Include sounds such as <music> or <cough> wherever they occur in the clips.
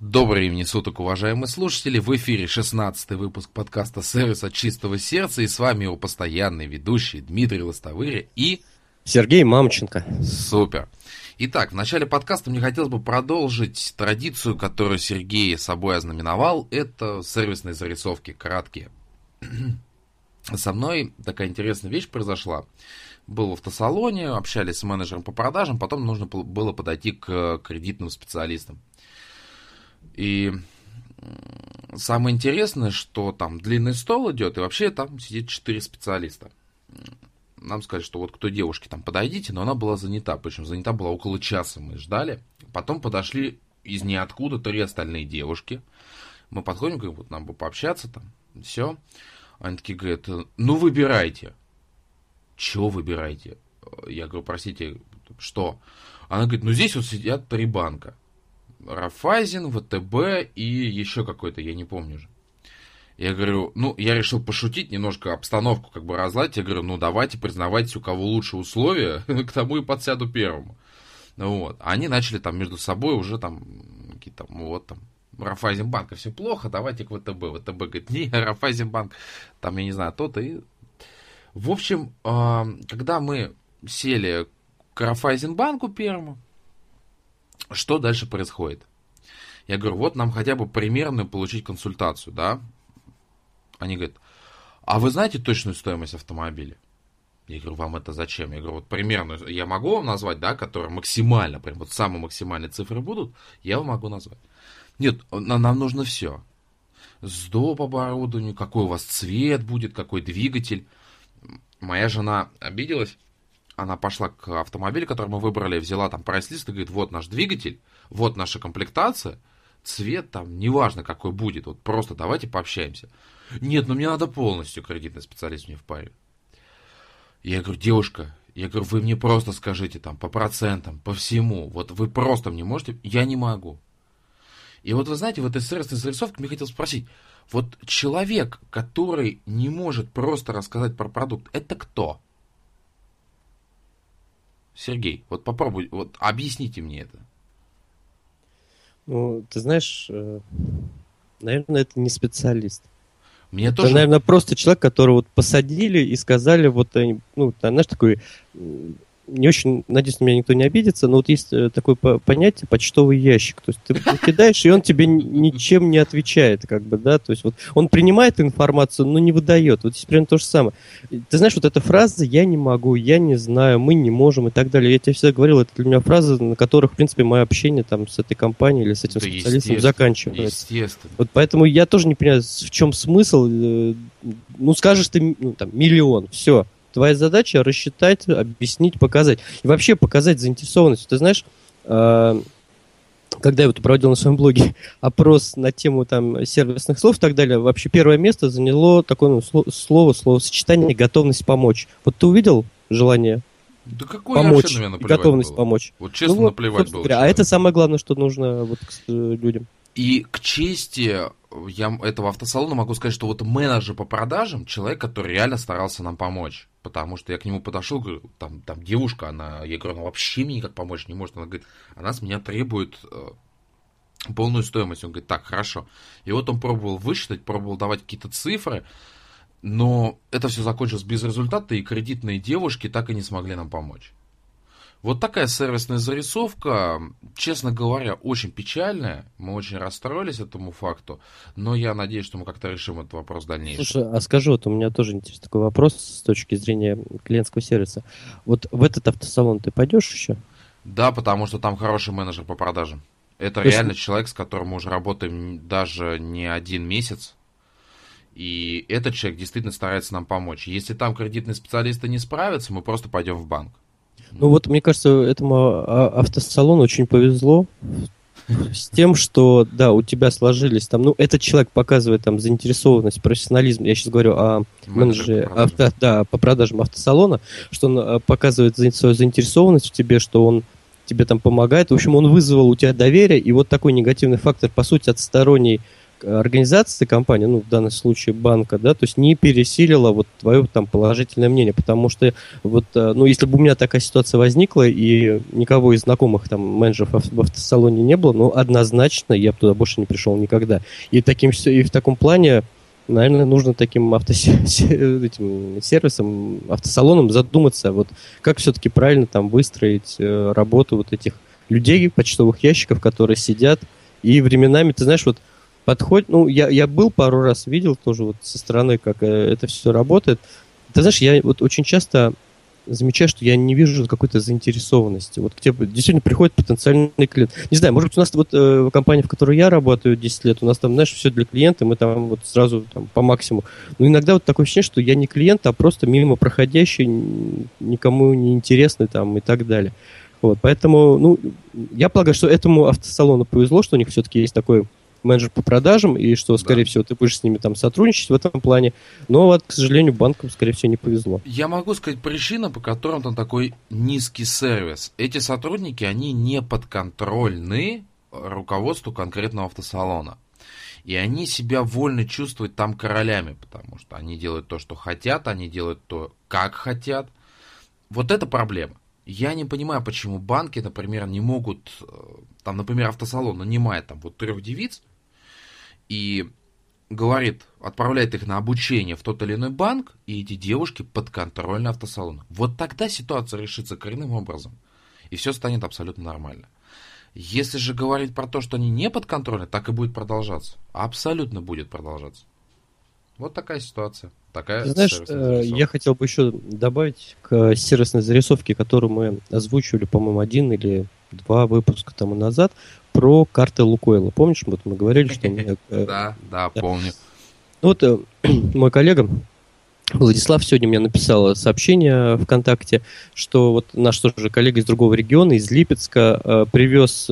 Добрый времени суток, уважаемые слушатели. В эфире 16 выпуск подкаста «Сервис от чистого сердца». И с вами его постоянный ведущий Дмитрий Лостовыря и... Сергей Мамченко. Супер. Итак, в начале подкаста мне хотелось бы продолжить традицию, которую Сергей собой ознаменовал. Это сервисные зарисовки, краткие. <clears throat> Со мной такая интересная вещь произошла. Был в автосалоне, общались с менеджером по продажам, потом нужно было подойти к кредитным специалистам. И самое интересное, что там длинный стол идет, и вообще там сидит четыре специалиста. Нам сказали, что вот кто девушке там подойдите, но она была занята, причем занята была около часа, мы ждали. Потом подошли из ниоткуда три остальные девушки. Мы подходим, говорим, вот нам бы пообщаться там, все. Они такие говорят, ну выбирайте. Чего выбирайте? Я говорю, простите, что? Она говорит, ну здесь вот сидят три банка. Рафайзен, ВТБ и еще какой-то, я не помню уже. Я говорю, ну, я решил пошутить, немножко обстановку как бы разладить. Я говорю, ну, давайте признавайтесь, у кого лучше условия, <laughs> к тому и подсяду первому. Вот. Они начали там между собой уже там, какие-то там, вот там, Рафайзенбанка все плохо, давайте к ВТБ. ВТБ говорит, не, <laughs> Рафайзенбанк, там, я не знаю, то-то. И... В общем, а, когда мы сели к Рафайзенбанку первому, что дальше происходит? Я говорю, вот нам хотя бы примерную получить консультацию, да? Они говорят, а вы знаете точную стоимость автомобиля? Я говорю, вам это зачем? Я говорю, вот примерно, я могу вам назвать, да, которые максимально, прям вот самые максимальные цифры будут, я вам могу назвать. Нет, нам нужно все. С доп. оборудованию, какой у вас цвет будет, какой двигатель. Моя жена обиделась, она пошла к автомобилю, который мы выбрали, взяла там прайс-лист и говорит, вот наш двигатель, вот наша комплектация, цвет там, неважно какой будет, вот просто давайте пообщаемся. Нет, ну мне надо полностью кредитный специалист мне в паре. Я говорю, девушка, я говорю, вы мне просто скажите там по процентам, по всему, вот вы просто мне можете, я не могу. И вот вы знаете, в этой сервисной зарисовке мне хотел спросить, вот человек, который не может просто рассказать про продукт, это кто? Сергей, вот попробуй, вот объясните мне это. Ну, ты знаешь, э, наверное, это не специалист. Мне это, тоже... наверное, просто человек, которого вот посадили и сказали, вот, ну, знаешь, такой не очень, надеюсь, на меня никто не обидится, но вот есть э, такое понятие почтовый ящик. То есть ты <laughs> кидаешь, и он тебе ничем не отвечает, как бы, да, то есть вот он принимает информацию, но не выдает. Вот здесь примерно то же самое. Ты знаешь, вот эта фраза «я не могу», «я не знаю», «мы не можем» и так далее. Я тебе всегда говорил, это для меня фразы, на которых, в принципе, мое общение там с этой компанией или с этим да специалистом заканчивается. Естественно. Вот поэтому я тоже не понимаю, в чем смысл. Э, ну, скажешь ты, ну, там, миллион, все, Твоя задача рассчитать, объяснить, показать. И вообще показать заинтересованность. Ты знаешь, э, когда я вот проводил на своем блоге <laughs> опрос на тему там сервисных слов и так далее, вообще первое место заняло такое ну, слово, словосочетание «готовность помочь». Вот ты увидел желание да какой помочь, вообще, наверное, готовность было. помочь. Вот честно ну, наплевать было. Говоря, а это самое главное, что нужно вот к людям. И к чести я этого автосалона могу сказать, что вот менеджер по продажам, человек, который реально старался нам помочь. Потому что я к нему подошел, говорю, там, там девушка, она, я говорю, она вообще мне никак помочь не может. Она говорит, она с меня требует э, полную стоимость. Он говорит, так, хорошо. И вот он пробовал высчитать, пробовал давать какие-то цифры, но это все закончилось без результата, и кредитные девушки так и не смогли нам помочь. Вот такая сервисная зарисовка, честно говоря, очень печальная. Мы очень расстроились этому факту, но я надеюсь, что мы как-то решим этот вопрос в дальнейшем. Слушай, а скажи, вот у меня тоже интересный такой вопрос с точки зрения клиентского сервиса. Вот в этот автосалон ты пойдешь еще? Да, потому что там хороший менеджер по продажам. Это То реально есть... человек, с которым мы уже работаем даже не один месяц. И этот человек действительно старается нам помочь. Если там кредитные специалисты не справятся, мы просто пойдем в банк. Ну вот, мне кажется, этому а, автосалону очень повезло с тем, что, да, у тебя сложились там, ну, этот человек показывает там заинтересованность, профессионализм, я сейчас говорю о менеджере, авто, да, по продажам автосалона, что он а, показывает свою заинтересованность в тебе, что он тебе там помогает. В общем, он вызвал у тебя доверие, и вот такой негативный фактор, по сути, от сторонней организация, компания, ну, в данном случае банка, да, то есть не пересилила вот твое там положительное мнение, потому что вот, э, ну, если бы у меня такая ситуация возникла и никого из знакомых там менеджеров в автосалоне не было, ну, однозначно я бы туда больше не пришел никогда. И, таким, и в таком плане наверное, нужно таким автосервисом, <laughs> автосалоном задуматься, вот как все-таки правильно там выстроить э, работу вот этих людей, почтовых ящиков, которые сидят, и временами, ты знаешь, вот подходит, ну, я, я был пару раз, видел тоже вот со стороны, как э, это все работает. Ты знаешь, я вот очень часто замечаю, что я не вижу какой-то заинтересованности. Вот к тебе действительно приходит потенциальный клиент. Не знаю, может быть, у нас вот э, компания, в которой я работаю 10 лет, у нас там, знаешь, все для клиента, мы там вот сразу там, по максимуму. Но иногда вот такое ощущение, что я не клиент, а просто мимо проходящий, никому не интересный там и так далее. Вот, поэтому, ну, я полагаю, что этому автосалону повезло, что у них все-таки есть такой менеджер по продажам, и что, скорее да. всего, ты будешь с ними там сотрудничать в этом плане. Но вот, к сожалению, банкам, скорее всего, не повезло. Я могу сказать причина, по которым там такой низкий сервис. Эти сотрудники, они не подконтрольны руководству конкретного автосалона. И они себя вольно чувствуют там королями, потому что они делают то, что хотят, они делают то, как хотят. Вот это проблема. Я не понимаю, почему банки, например, не могут, э, там, например, автосалон нанимает там вот трех девиц и говорит, отправляет их на обучение в тот или иной банк, и эти девушки подконтрольны автосалону. Вот тогда ситуация решится коренным образом, и все станет абсолютно нормально. Если же говорить про то, что они не подконтрольны, так и будет продолжаться. Абсолютно будет продолжаться. Вот такая ситуация. Такая Ты знаешь, э, я хотел бы еще добавить к сервисной зарисовке, которую мы озвучивали, по-моему, один или два выпуска тому назад, про карты Лукойла. Помнишь, вот мы говорили, что... <laughs> Э, да, да, помню. Ну вот э, <clears throat> мой коллега Владислав сегодня мне написал сообщение ВКонтакте, что вот наш тоже коллега из другого региона, из Липецка, привез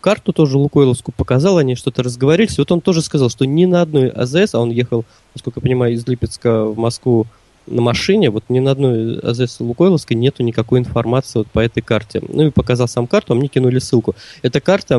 карту тоже Лукойловскую показал, они что-то разговорились. Вот он тоже сказал, что ни на одной АЗС, а он ехал, насколько я понимаю, из Липецка в Москву на машине, вот ни на одной АЗС Лукойловской нету никакой информации вот по этой карте. Ну и показал сам карту, а мне кинули ссылку. Эта карта, э,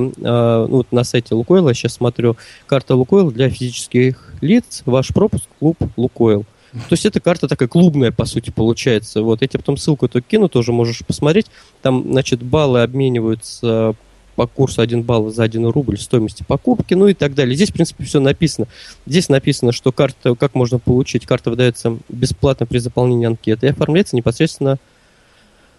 ну вот на сайте Лукойла, я сейчас смотрю, карта Лукойл для физических лиц, ваш пропуск, клуб Лукойл. То есть эта карта такая клубная, по сути, получается. Вот, я тебе потом ссылку эту кину, тоже можешь посмотреть. Там, значит, баллы обмениваются по курсу 1 балл за 1 рубль стоимости покупки, ну и так далее. Здесь, в принципе, все написано. Здесь написано, что карта, как можно получить, карта выдается бесплатно при заполнении анкеты и оформляется непосредственно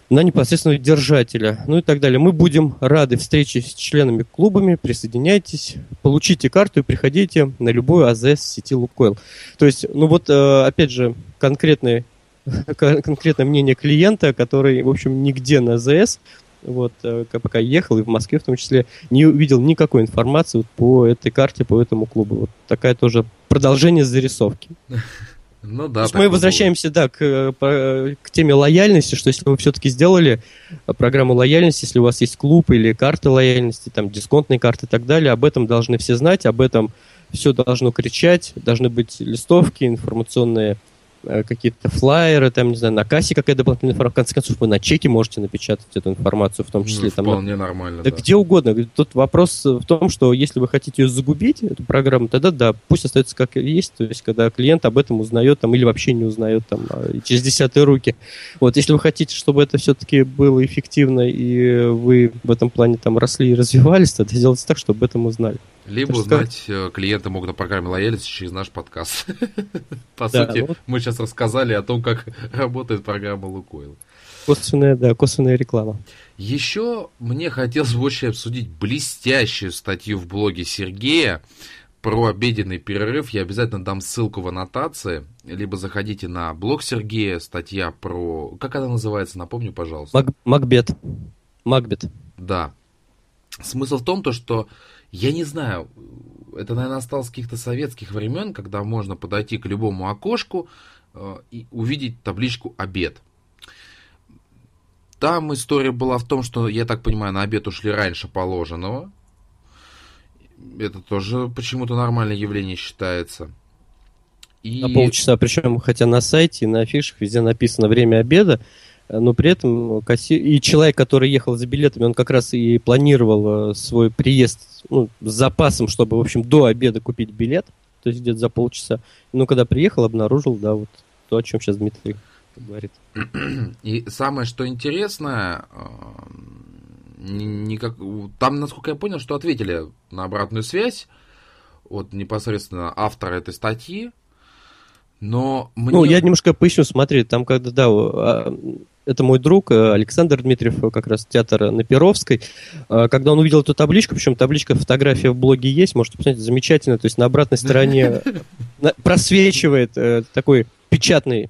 на непосредственного держателя, ну и так далее. Мы будем рады встрече с членами клубами, присоединяйтесь, получите карту и приходите на любую АЗС сети Лукойл. То есть, ну вот, э, опять же, конкретное, <laughs> конкретное мнение клиента, который, в общем, нигде на АЗС вот, э, пока ехал, и в Москве в том числе, не увидел никакой информации вот по этой карте, по этому клубу. Вот такая тоже продолжение зарисовки. <laughs> Ну да. мы возвращаемся, да, к, э, к теме лояльности, что если вы все-таки сделали программу лояльности, если у вас есть клуб или карты лояльности, там дисконтные карты и так далее, об этом должны все знать, об этом все должно кричать, должны быть листовки, информационные Э, какие-то флайеры, там, не знаю, на кассе какая-то дополнительная информация. В конце концов, вы на чеке можете напечатать эту информацию, в том ну, числе. Ну, там, вполне на... нормально, да, да. где угодно. Тут вопрос в том, что если вы хотите ее загубить, эту программу, тогда да, пусть остается как есть, то есть когда клиент об этом узнает там, или вообще не узнает там, а, через десятые руки. Вот, если вы хотите, чтобы это все-таки было эффективно, и вы в этом плане там росли и развивались, тогда сделайте так, чтобы об этом узнали. Либо узнать. Э, клиенты могут о программе лояльности через наш подкаст. <laughs> По сути, мы сейчас рассказали о том, как работает программа Лукойл. Косвенная, да, косвенная реклама. Еще мне хотелось бы очень обсудить блестящую статью в блоге Сергея про обеденный перерыв. Я обязательно дам ссылку в аннотации. Либо заходите на блог Сергея, статья про... Как она называется, напомню, пожалуйста. Мак... Макбет. Макбет. Да. Смысл в том, то, что я не знаю, это, наверное, осталось каких-то советских времен, когда можно подойти к любому окошку э, и увидеть табличку «Обед». Там история была в том, что, я так понимаю, на обед ушли раньше положенного. Это тоже почему-то нормальное явление считается. И... На полчаса, причем, хотя на сайте и на афишах везде написано время обеда, но при этом кассир... и человек, который ехал за билетами, он как раз и планировал свой приезд ну, с запасом, чтобы, в общем, до обеда купить билет, то есть где-то за полчаса. Но когда приехал, обнаружил, да, вот то, о чем сейчас Дмитрий говорит. И самое, что интересное, никак... там, насколько я понял, что ответили на обратную связь от непосредственно автора этой статьи, но мне... Ну, я немножко поясню, смотри, там когда, да, а, это мой друг э, Александр Дмитриев, как раз театр на Перовской. А, когда он увидел эту табличку, причем табличка, фотография в блоге есть, можете посмотреть, замечательно, то есть на обратной стороне просвечивает э, такой печатный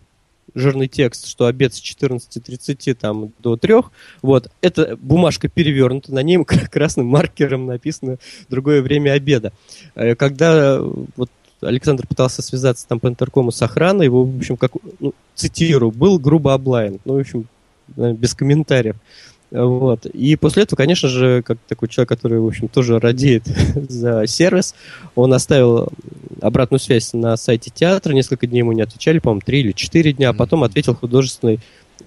жирный текст, что обед с 14.30 там, до 3. Вот. Эта бумажка перевернута, на ней <laughs> красным маркером написано другое время обеда. Э, когда вот Александр пытался связаться там по интеркому с охраной, его, в общем, как, ну, цитирую, был грубо облаян. Ну, в общем, без комментариев. Вот. И после этого, конечно же, как такой человек, который, в общем, тоже радеет <laughs> за сервис, он оставил обратную связь на сайте театра, несколько дней ему не отвечали, по-моему, три или четыре дня, а потом ответил художественный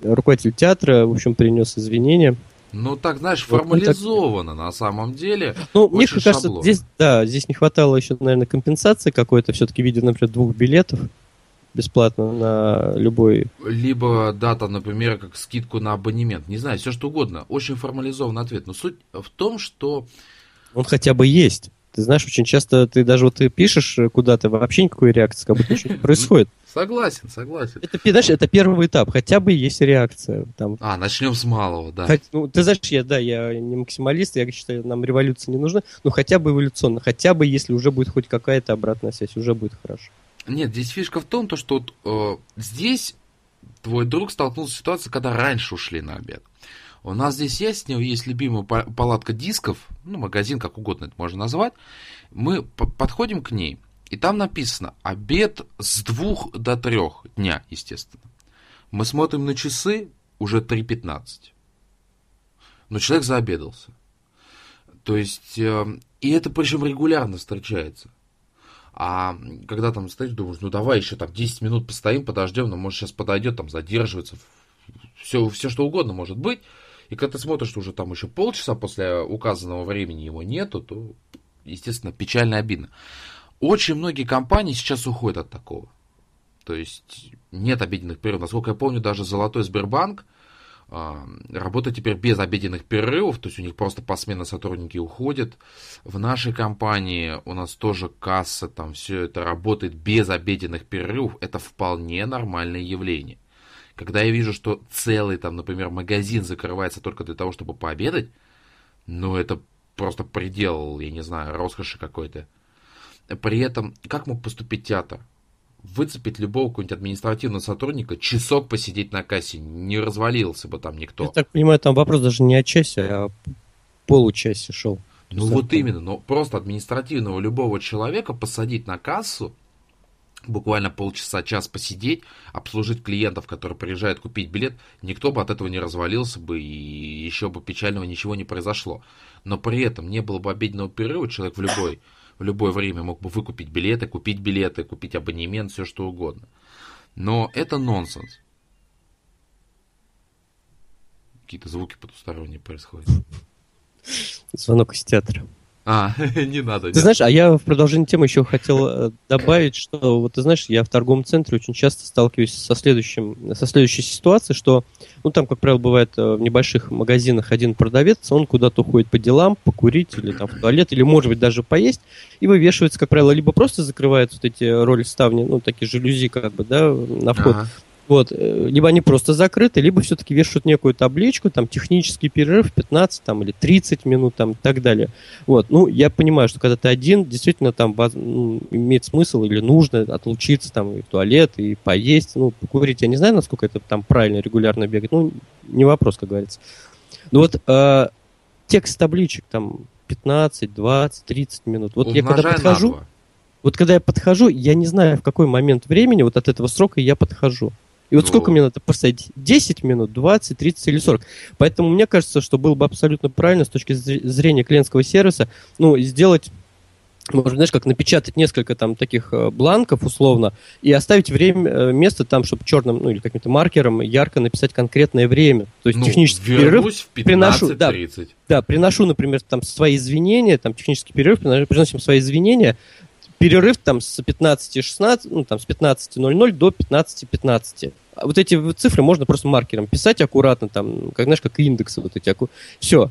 руководитель театра, в общем, принес извинения. Ну, так, знаешь, формализовано вот, так... на самом деле. Ну, мне кажется, шаблон. здесь, да, здесь не хватало еще, наверное, компенсации какой-то, все-таки в виде, например, двух билетов бесплатно на любой... Либо дата, например, как скидку на абонемент. Не знаю, все что угодно. Очень формализованный ответ. Но суть в том, что... Он хотя бы есть. Ты знаешь, очень часто ты даже вот ты пишешь куда-то, вообще никакой реакции, как будто ничего не происходит. <laughs> Согласен, согласен. Это, знаешь, это первый этап, хотя бы есть реакция. Там. А, начнем с малого, да. Хоть, ну, ты знаешь, я, да, я не максималист, я считаю, нам революция не нужна, но хотя бы эволюционно, хотя бы если уже будет хоть какая-то обратная связь, уже будет хорошо. Нет, здесь фишка в том, то, что э, здесь твой друг столкнулся с ситуацией, когда раньше ушли на обед. У нас здесь есть, у него есть любимая палатка дисков, ну, магазин, как угодно это можно назвать. Мы подходим к ней, и там написано обед с двух до трех дня, естественно. Мы смотрим на часы, уже 3.15. Но человек заобедался. То есть, э, и это причем регулярно встречается. А когда там стоишь, думаешь, ну давай еще там 10 минут постоим, подождем, ну может сейчас подойдет, там задерживается, все, все что угодно может быть. И когда ты смотришь, что уже там еще полчаса после указанного времени его нету, то, естественно, печально обидно. Очень многие компании сейчас уходят от такого. То есть нет обеденных перерывов. Насколько я помню, даже Золотой Сбербанк – а, работает теперь без обеденных перерывов, то есть у них просто посменно сотрудники уходят. В нашей компании у нас тоже касса, там все это работает без обеденных перерывов. Это вполне нормальное явление. Когда я вижу, что целый, там, например, магазин закрывается только для того, чтобы пообедать, ну, это просто предел, я не знаю, роскоши какой-то. При этом, как мог поступить театр? выцепить любого какого-нибудь административного сотрудника, часок посидеть на кассе, не развалился бы там никто. Я так понимаю, там вопрос даже не о часе, а о получасе шел. Ну вот именно, но просто административного любого человека посадить на кассу, буквально полчаса, час посидеть, обслужить клиентов, которые приезжают купить билет, никто бы от этого не развалился бы и еще бы печального ничего не произошло. Но при этом не было бы обеденного перерыва, человек в любой в любое время мог бы выкупить билеты, купить билеты, купить абонемент, все что угодно. Но это нонсенс. Какие-то звуки потусторонние происходят. Звонок из театра. А, <laughs> не надо. Ты знаешь, а я в продолжение темы еще хотел э, добавить, что вот ты знаешь, я в торговом центре очень часто сталкиваюсь со следующим, со следующей ситуацией, что, ну там, как правило, бывает э, в небольших магазинах один продавец, он куда-то уходит по делам, покурить или там в туалет, или может быть даже поесть, и вывешивается, как правило, либо просто закрывает вот эти роли ставни, ну такие жалюзи как бы, да, на вход, ага. Вот, э, либо они просто закрыты, либо все-таки вешают некую табличку, там, технический перерыв 15 там, или 30 минут, там, и так далее. Вот, ну, я понимаю, что когда ты один, действительно, там, ну, имеет смысл или нужно отлучиться, там, и в туалет, и поесть, ну, покурить. Я не знаю, насколько это там правильно, регулярно бегать, ну, не вопрос, как говорится. Ну, вот, э, текст табличек, там, 15, 20, 30 минут. Вот Умножай я когда подхожу, вот когда я подхожу, я не знаю, в какой момент времени вот от этого срока я подхожу. И вот сколько мне надо поставить? 10 минут, 20, 30 или 40. Поэтому мне кажется, что было бы абсолютно правильно с точки зрения клиентского сервиса, ну, сделать можно, знаешь, как напечатать несколько там таких э, бланков условно и оставить время, э, место там, чтобы черным, ну или каким-то маркером ярко написать конкретное время. То есть Ну, технический перерыв. приношу, да, 15.30. да, приношу, например, там свои извинения, там технический перерыв, прино- приносим свои извинения, перерыв там с 15.16, ну там с 15.00 до 15.15. А вот эти цифры можно просто маркером писать аккуратно, там, как знаешь, как индексы вот эти. Все.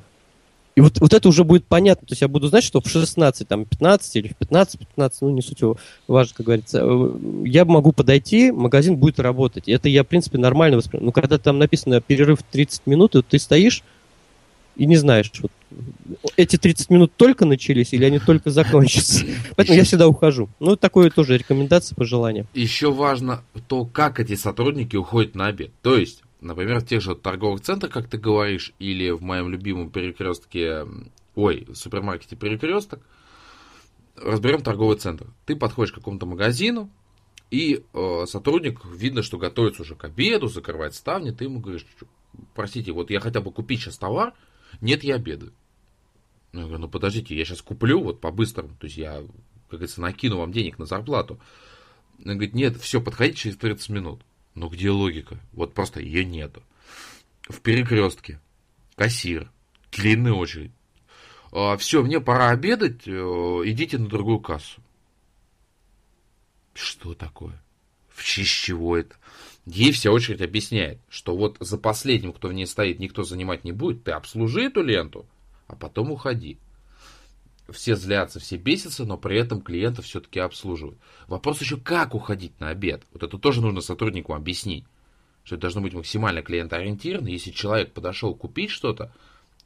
И вот, вот это уже будет понятно. То есть я буду знать, что в 16, там, 15 или в 15, 15, ну, не суть важно, как говорится. э, Я могу подойти, магазин будет работать. Это я, в принципе, нормально воспринимаю. Но когда там написано перерыв 30 минут, и ты стоишь и не знаешь, вот, эти 30 минут только начались или они только закончатся. <laughs> Поэтому я всегда ухожу. Ну, такое тоже рекомендация, пожелание. Еще важно то, как эти сотрудники уходят на обед. То есть, например, в тех же торговых центрах, как ты говоришь, или в моем любимом перекрестке, ой, в супермаркете перекресток, разберем торговый центр. Ты подходишь к какому-то магазину, и э, сотрудник, видно, что готовится уже к обеду, закрывает ставни, ты ему говоришь, «Чё, простите, вот я хотел бы купить сейчас товар, нет, я обедаю. Ну, я говорю, ну подождите, я сейчас куплю вот по-быстрому, то есть я, как говорится, накину вам денег на зарплату. Он говорит, нет, все, подходите через 30 минут. Ну где логика? Вот просто ее нету. В перекрестке кассир, длинная очередь. все, мне пора обедать, э, идите на другую кассу. Что такое? В честь чего это? Ей вся очередь объясняет, что вот за последним, кто в ней стоит, никто занимать не будет, ты обслужи эту ленту, а потом уходи. Все злятся, все бесятся, но при этом клиента все-таки обслуживают. Вопрос еще, как уходить на обед. Вот это тоже нужно сотруднику объяснить. Что это должно быть максимально клиентоориентировано. Если человек подошел купить что-то,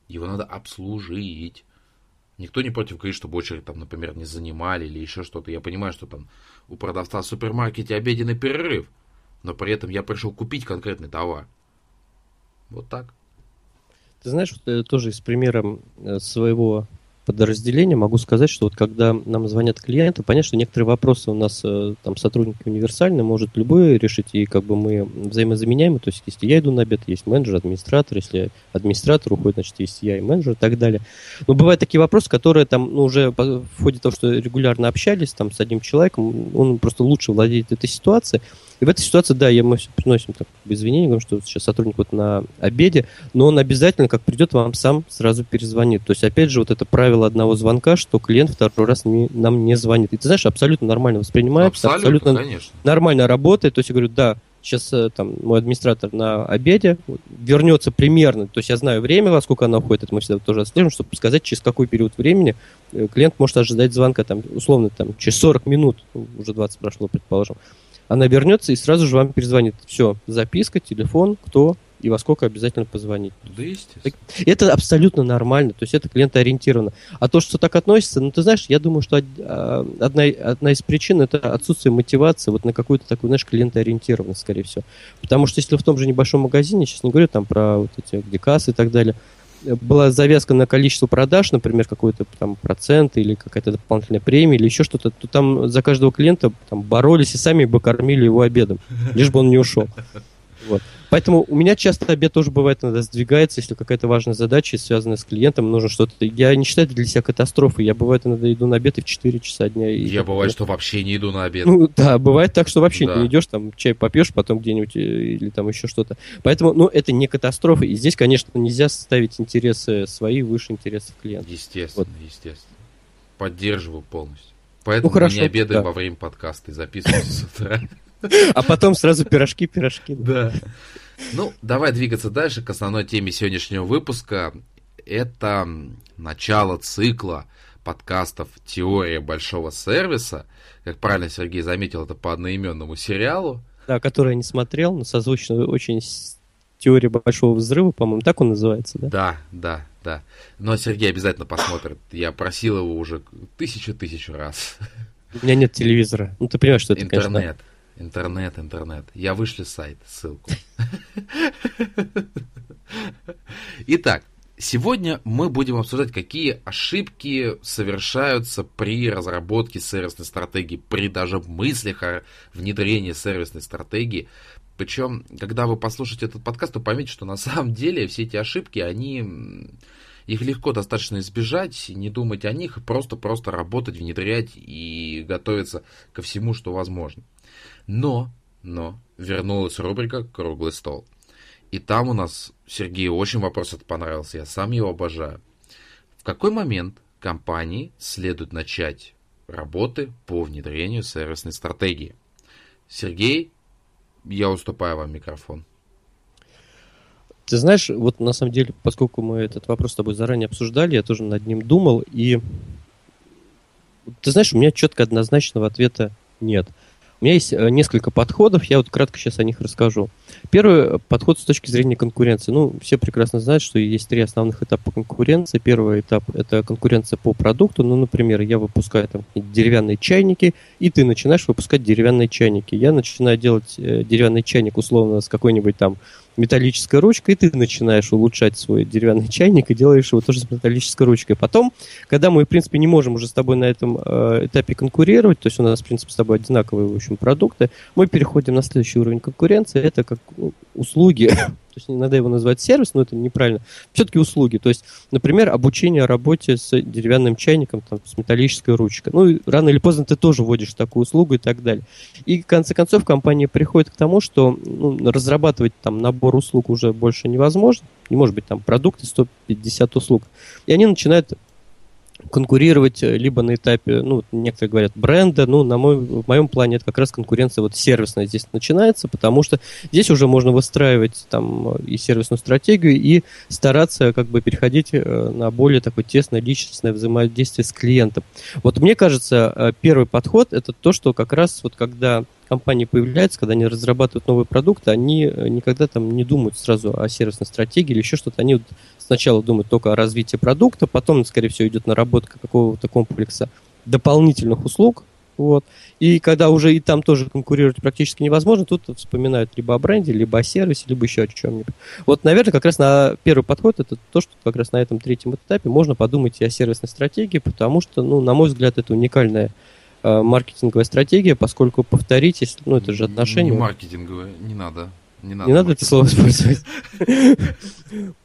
его надо обслужить. Никто не против говорит, чтобы очередь там, например, не занимали или еще что-то. Я понимаю, что там у продавца в супермаркете обеденный перерыв. Но при этом я пришел купить конкретный товар. Вот так. Ты знаешь, вот, э, тоже из примера э, своего подразделения могу сказать, что вот когда нам звонят клиенты, понятно, что некоторые вопросы у нас э, там сотрудники универсальны, может любой решить, и как бы мы взаимозаменяемы, то есть если я иду на обед, есть менеджер, администратор, если администратор уходит, значит, есть я и менеджер и так далее. Но бывают такие вопросы, которые там ну, уже в ходе того, что регулярно общались там с одним человеком, он просто лучше владеет этой ситуацией, и в этой ситуации, да, я, мы все приносим так, извинения, говорим, что сейчас сотрудник вот на обеде, но он обязательно, как придет, вам сам сразу перезвонит. То есть, опять же, вот это правило одного звонка, что клиент второй раз не, нам не звонит. И ты знаешь, абсолютно нормально воспринимается, абсолютно, абсолютно нормально работает. То есть, я говорю, да, сейчас там мой администратор на обеде вернется примерно, то есть я знаю время, во сколько она уходит, это мы всегда тоже отслеживаем, чтобы сказать, через какой период времени клиент может ожидать звонка, там, условно, там, через 40 минут, уже 20 прошло, предположим, она вернется и сразу же вам перезвонит. Все, записка, телефон, кто и во сколько обязательно позвонить. Да, естественно. Это абсолютно нормально, то есть это клиентоориентировано. А то, что так относится, ну, ты знаешь, я думаю, что одна, одна из причин это отсутствие мотивации вот на какую-то такую, знаешь, клиентоориентированность, скорее всего. Потому что если в том же небольшом магазине, сейчас не говорю там про вот эти где кассы и так далее, была завязка на количество продаж, например, какой-то там процент или какая-то дополнительная премия или еще что-то, то там за каждого клиента там боролись и сами бы кормили его обедом, лишь бы он не ушел. Вот. Поэтому у меня часто обед тоже бывает иногда сдвигается, если какая-то важная задача, связанная с клиентом, нужно что-то... Я не считаю это для себя катастрофой. Я бывает иногда иду на обед и в 4 часа дня. И я бывает, что вообще не иду на обед. Ну да, бывает так, что вообще да. не идешь, там чай попьешь, потом где-нибудь или там еще что-то. Поэтому, ну, это не катастрофа. И здесь, конечно, нельзя ставить интересы свои выше интересов клиента. Естественно, вот. естественно. Поддерживаю полностью. Поэтому ну, хорошо, мы не обедаем да. во время подкаста и записываемся с утра. А потом сразу пирожки, пирожки. Да. Ну, давай двигаться дальше к основной теме сегодняшнего выпуска. Это начало цикла подкастов «Теория большого сервиса». Как правильно Сергей заметил, это по одноименному сериалу. Да, который я не смотрел, но созвучно очень с «Теория большого взрыва», по-моему, так он называется, да? Да, да, да. Но Сергей обязательно посмотрит. Я просил его уже тысячу-тысячу раз. У меня нет телевизора. Ну, ты понимаешь, что это, Интернет. конечно... Интернет, интернет. Я вышлю сайт, ссылку. Итак, сегодня мы будем обсуждать, какие ошибки совершаются при разработке сервисной стратегии, при даже мыслях о внедрении сервисной стратегии. Причем, когда вы послушаете этот подкаст, то поймете, что на самом деле все эти ошибки, они их легко достаточно избежать, не думать о них, просто-просто работать, внедрять и готовиться ко всему, что возможно. Но, но, вернулась рубрика «Круглый стол». И там у нас Сергею очень вопрос этот понравился, я сам его обожаю. В какой момент компании следует начать работы по внедрению сервисной стратегии? Сергей, я уступаю вам микрофон. Ты знаешь, вот на самом деле, поскольку мы этот вопрос с тобой заранее обсуждали, я тоже над ним думал, и ты знаешь, у меня четко однозначного ответа нет. У меня есть э, несколько подходов, я вот кратко сейчас о них расскажу. Первый подход с точки зрения конкуренции. Ну, все прекрасно знают, что есть три основных этапа конкуренции. Первый этап – это конкуренция по продукту. Ну, например, я выпускаю там деревянные чайники, и ты начинаешь выпускать деревянные чайники. Я начинаю делать э, деревянный чайник условно с какой-нибудь там металлической ручкой, и ты начинаешь улучшать свой деревянный чайник и делаешь его тоже с металлической ручкой. Потом, когда мы, в принципе, не можем уже с тобой на этом э, этапе конкурировать, то есть у нас, в принципе, с тобой одинаковые, в общем, продукты, мы переходим на следующий уровень конкуренции, это как услуги то есть иногда его называть сервис, но это неправильно. Все-таки услуги. То есть, например, обучение работе с деревянным чайником, там, с металлической ручкой. Ну, рано или поздно ты тоже вводишь такую услугу и так далее. И в конце концов компания приходит к тому, что ну, разрабатывать там набор услуг уже больше невозможно. Не может быть там продукты 150 услуг. И они начинают конкурировать э, либо на этапе, ну, некоторые говорят, бренда, ну, на мой, в моем плане это как раз конкуренция вот сервисная здесь начинается, потому что здесь уже можно выстраивать там и сервисную стратегию, и стараться как бы переходить э, на более такое тесное личностное взаимодействие с клиентом. Вот мне кажется, э, первый подход это то, что как раз вот когда компании появляются, когда они разрабатывают новые продукты, они никогда там не думают сразу о сервисной стратегии или еще что-то. Они вот сначала думают только о развитии продукта, потом, скорее всего, идет наработка какого-то комплекса дополнительных услуг, вот. И когда уже и там тоже конкурировать практически невозможно, тут вспоминают либо о бренде, либо о сервисе, либо еще о чем-нибудь. Вот, наверное, как раз на первый подход это то, что как раз на этом третьем этапе можно подумать и о сервисной стратегии, потому что, ну, на мой взгляд, это уникальная э, маркетинговая стратегия, поскольку повторить, если, ну, это же отношения. Не маркетинговая, не надо. Не надо, не надо это слово использовать. <laughs>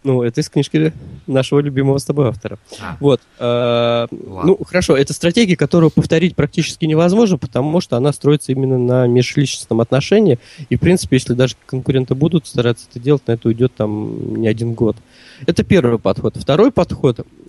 Ну, это из книжки нашего любимого с тобой автора. А. Вот. Э, ну, хорошо, это стратегия, которую повторить практически невозможно, потому что она строится именно на межличностном отношении. И, в принципе, если даже конкуренты будут стараться это делать, на это уйдет там не один год. Это первый подход. Второй подход Э,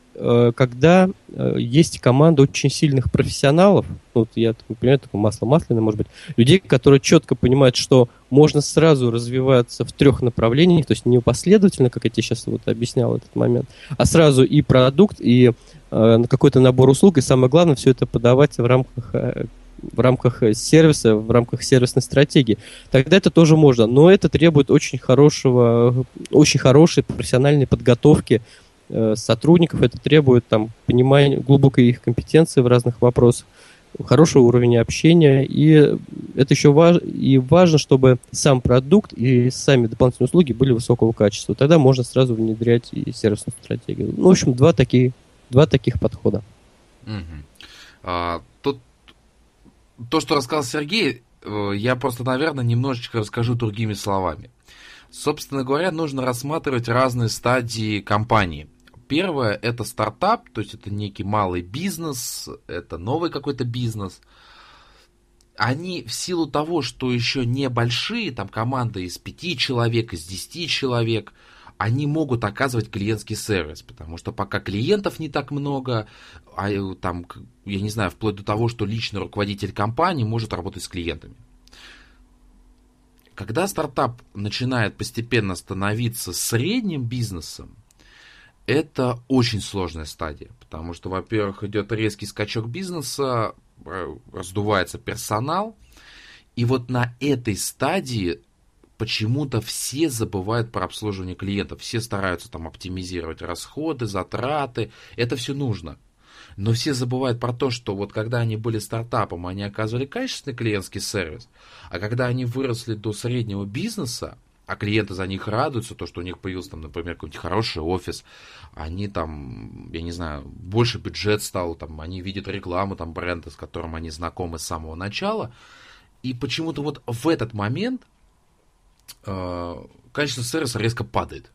когда э, есть команда очень сильных профессионалов, ну, вот я понимаю, такое масло масляное, может быть, людей, которые четко понимают, что можно сразу развиваться в трех направлениях, то есть не последовательно, как я тебе сейчас вот объяснял этот момент, а сразу и продукт, и э, какой-то набор услуг, и самое главное, все это подавать в рамках э, в рамках сервиса, в рамках сервисной стратегии, тогда это тоже можно. Но это требует очень хорошего, очень хорошей профессиональной подготовки Э, сотрудников, это требует там понимания, глубокой их компетенции в разных вопросах, хороший уровень общения, и это еще важно, и важно, чтобы сам продукт и сами дополнительные услуги были высокого качества. Тогда можно сразу внедрять и сервисную стратегию. Ну, в общем, два таких, два таких подхода. А, тут то, что рассказал Сергей, э, я просто, наверное, немножечко расскажу другими словами. Собственно говоря, нужно рассматривать разные стадии компании – Первое – это стартап, то есть это некий малый бизнес, это новый какой-то бизнес. Они в силу того, что еще небольшие, там команда из пяти человек, из десяти человек, они могут оказывать клиентский сервис, потому что пока клиентов не так много, а э, там, я не знаю, вплоть до того, что личный руководитель компании может работать с клиентами. Когда стартап начинает постепенно становиться средним бизнесом, это очень сложная стадия, потому что, во-первых, идет резкий скачок бизнеса, э, раздувается персонал, и вот на этой стадии почему-то все забывают про обслуживание клиентов, все стараются там оптимизировать расходы, затраты, это все нужно. Но все забывают про то, что вот когда они были стартапом, они оказывали качественный клиентский сервис, а когда они выросли до среднего бизнеса, а клиенты за них радуются, то, что у них появился, там, например, какой-нибудь хороший офис, они там, я не знаю, больше бюджет стал, там, они видят рекламу там бренда, с которым они знакомы с самого начала, и почему-то вот в этот момент э, качество сервиса резко падает.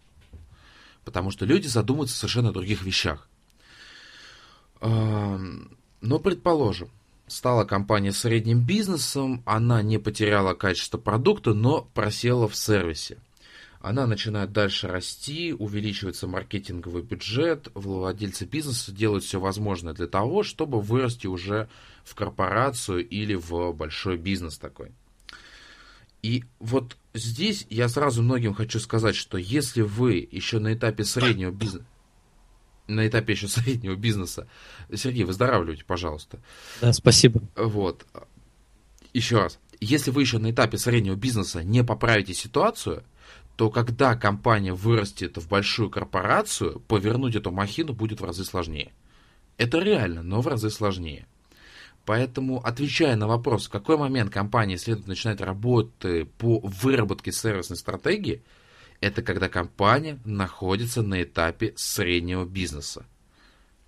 Потому что люди задумываются совершенно о других вещах. Но, предположим, стала компания средним бизнесом, она не потеряла качество продукта, но просела в сервисе. Она начинает дальше расти, увеличивается маркетинговый бюджет, владельцы бизнеса делают все возможное для того, чтобы вырасти уже в корпорацию или в большой бизнес такой. И вот здесь я сразу многим хочу сказать, что если вы еще на этапе среднего бизнеса, на этапе еще <laughs> среднего бизнеса. Сергей, выздоравливайте, пожалуйста. Да, спасибо. Вот. Еще раз. Если вы еще на этапе среднего бизнеса не поправите ситуацию, то когда компания вырастет в большую корпорацию, повернуть эту махину будет в разы сложнее. Это реально, но в разы сложнее. Поэтому, отвечая на вопрос, в какой момент компании следует начинать работы по выработке сервисной стратегии – это когда компания находится на этапе среднего бизнеса.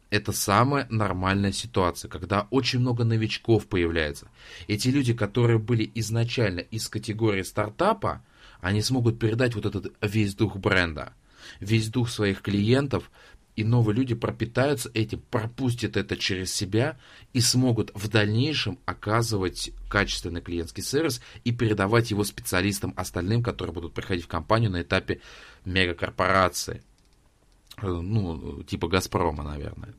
Это самая нормальная ситуация, когда очень много новичков появляется. Эти люди, которые были изначально из категории стартапа, они смогут передать вот этот весь дух бренда, весь дух своих клиентов, и новые люди пропитаются этим, пропустят это через себя и смогут в дальнейшем оказывать качественный клиентский сервис и передавать его специалистам остальным, которые будут приходить в компанию на этапе мегакорпорации. Э, ну, типа Газпрома, наверное.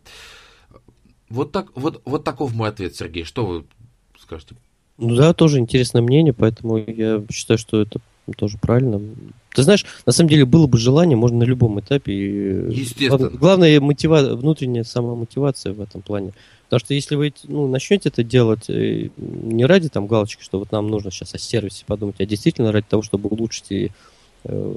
Вот, так, вот, вот таков мой ответ, Сергей. Что вы скажете? Ну да, тоже интересное мнение, поэтому я считаю, что это тоже правильно. Ты знаешь, на самом деле было бы желание, можно на любом этапе. Естественно. Главное, мотива... внутренняя самомотивация в этом плане. Потому что если вы ну, начнете это делать э, не ради там галочки, что вот нам нужно сейчас о сервисе подумать, а действительно ради того, чтобы улучшить и э,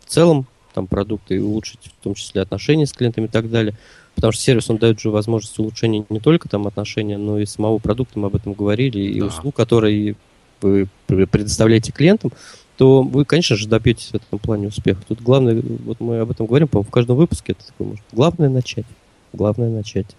в целом там продукты и улучшить в том числе отношения с клиентами и так далее. Потому что сервис, он дает же возможность улучшения не только там отношения, но и самого продукта, мы об этом говорили, и да. услуг, которые вы предоставляете клиентам то вы, конечно же, добьетесь в этом плане успеха. Тут главное, вот мы об этом говорим, по-моему, в каждом выпуске это такое может. Главное начать. Главное начать.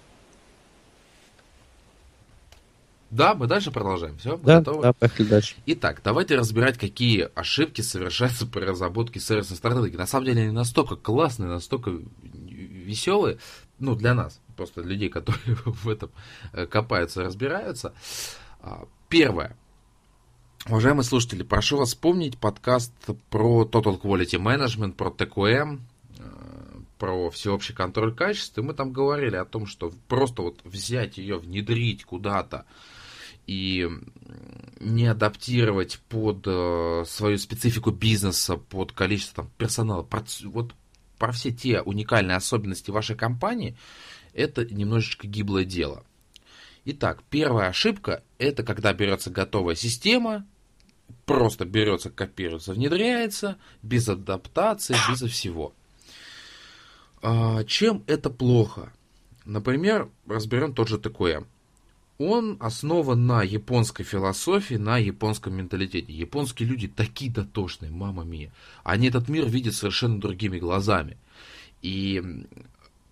Да, мы дальше продолжаем. Все, да, готовы? Да, поехали дальше. Итак, давайте разбирать, какие ошибки совершаются <laughs> при разработке сервисной стратегии. На самом деле они настолько классные, настолько веселые, ну, для нас, просто людей, <laughs> которые в этом э, копаются разбираются. А, первое. Уважаемые слушатели, прошу вас вспомнить подкаст про Total Quality Management, про ТКМ, э, про всеобщий контроль качества. И мы там говорили о том, что просто вот взять ее, внедрить куда-то и не адаптировать под э, свою специфику бизнеса, под количество там, персонала, вот про все те уникальные особенности вашей компании, это немножечко гиблое дело. Итак, первая ошибка – это когда берется готовая система, просто берется, копируется, внедряется, без адаптации, без всего. А, чем это плохо? Например, разберем тот же ТКМ. Он основан на японской философии, на японском менталитете. Японские люди такие дотошные, мама мия. Они этот мир видят совершенно другими глазами. И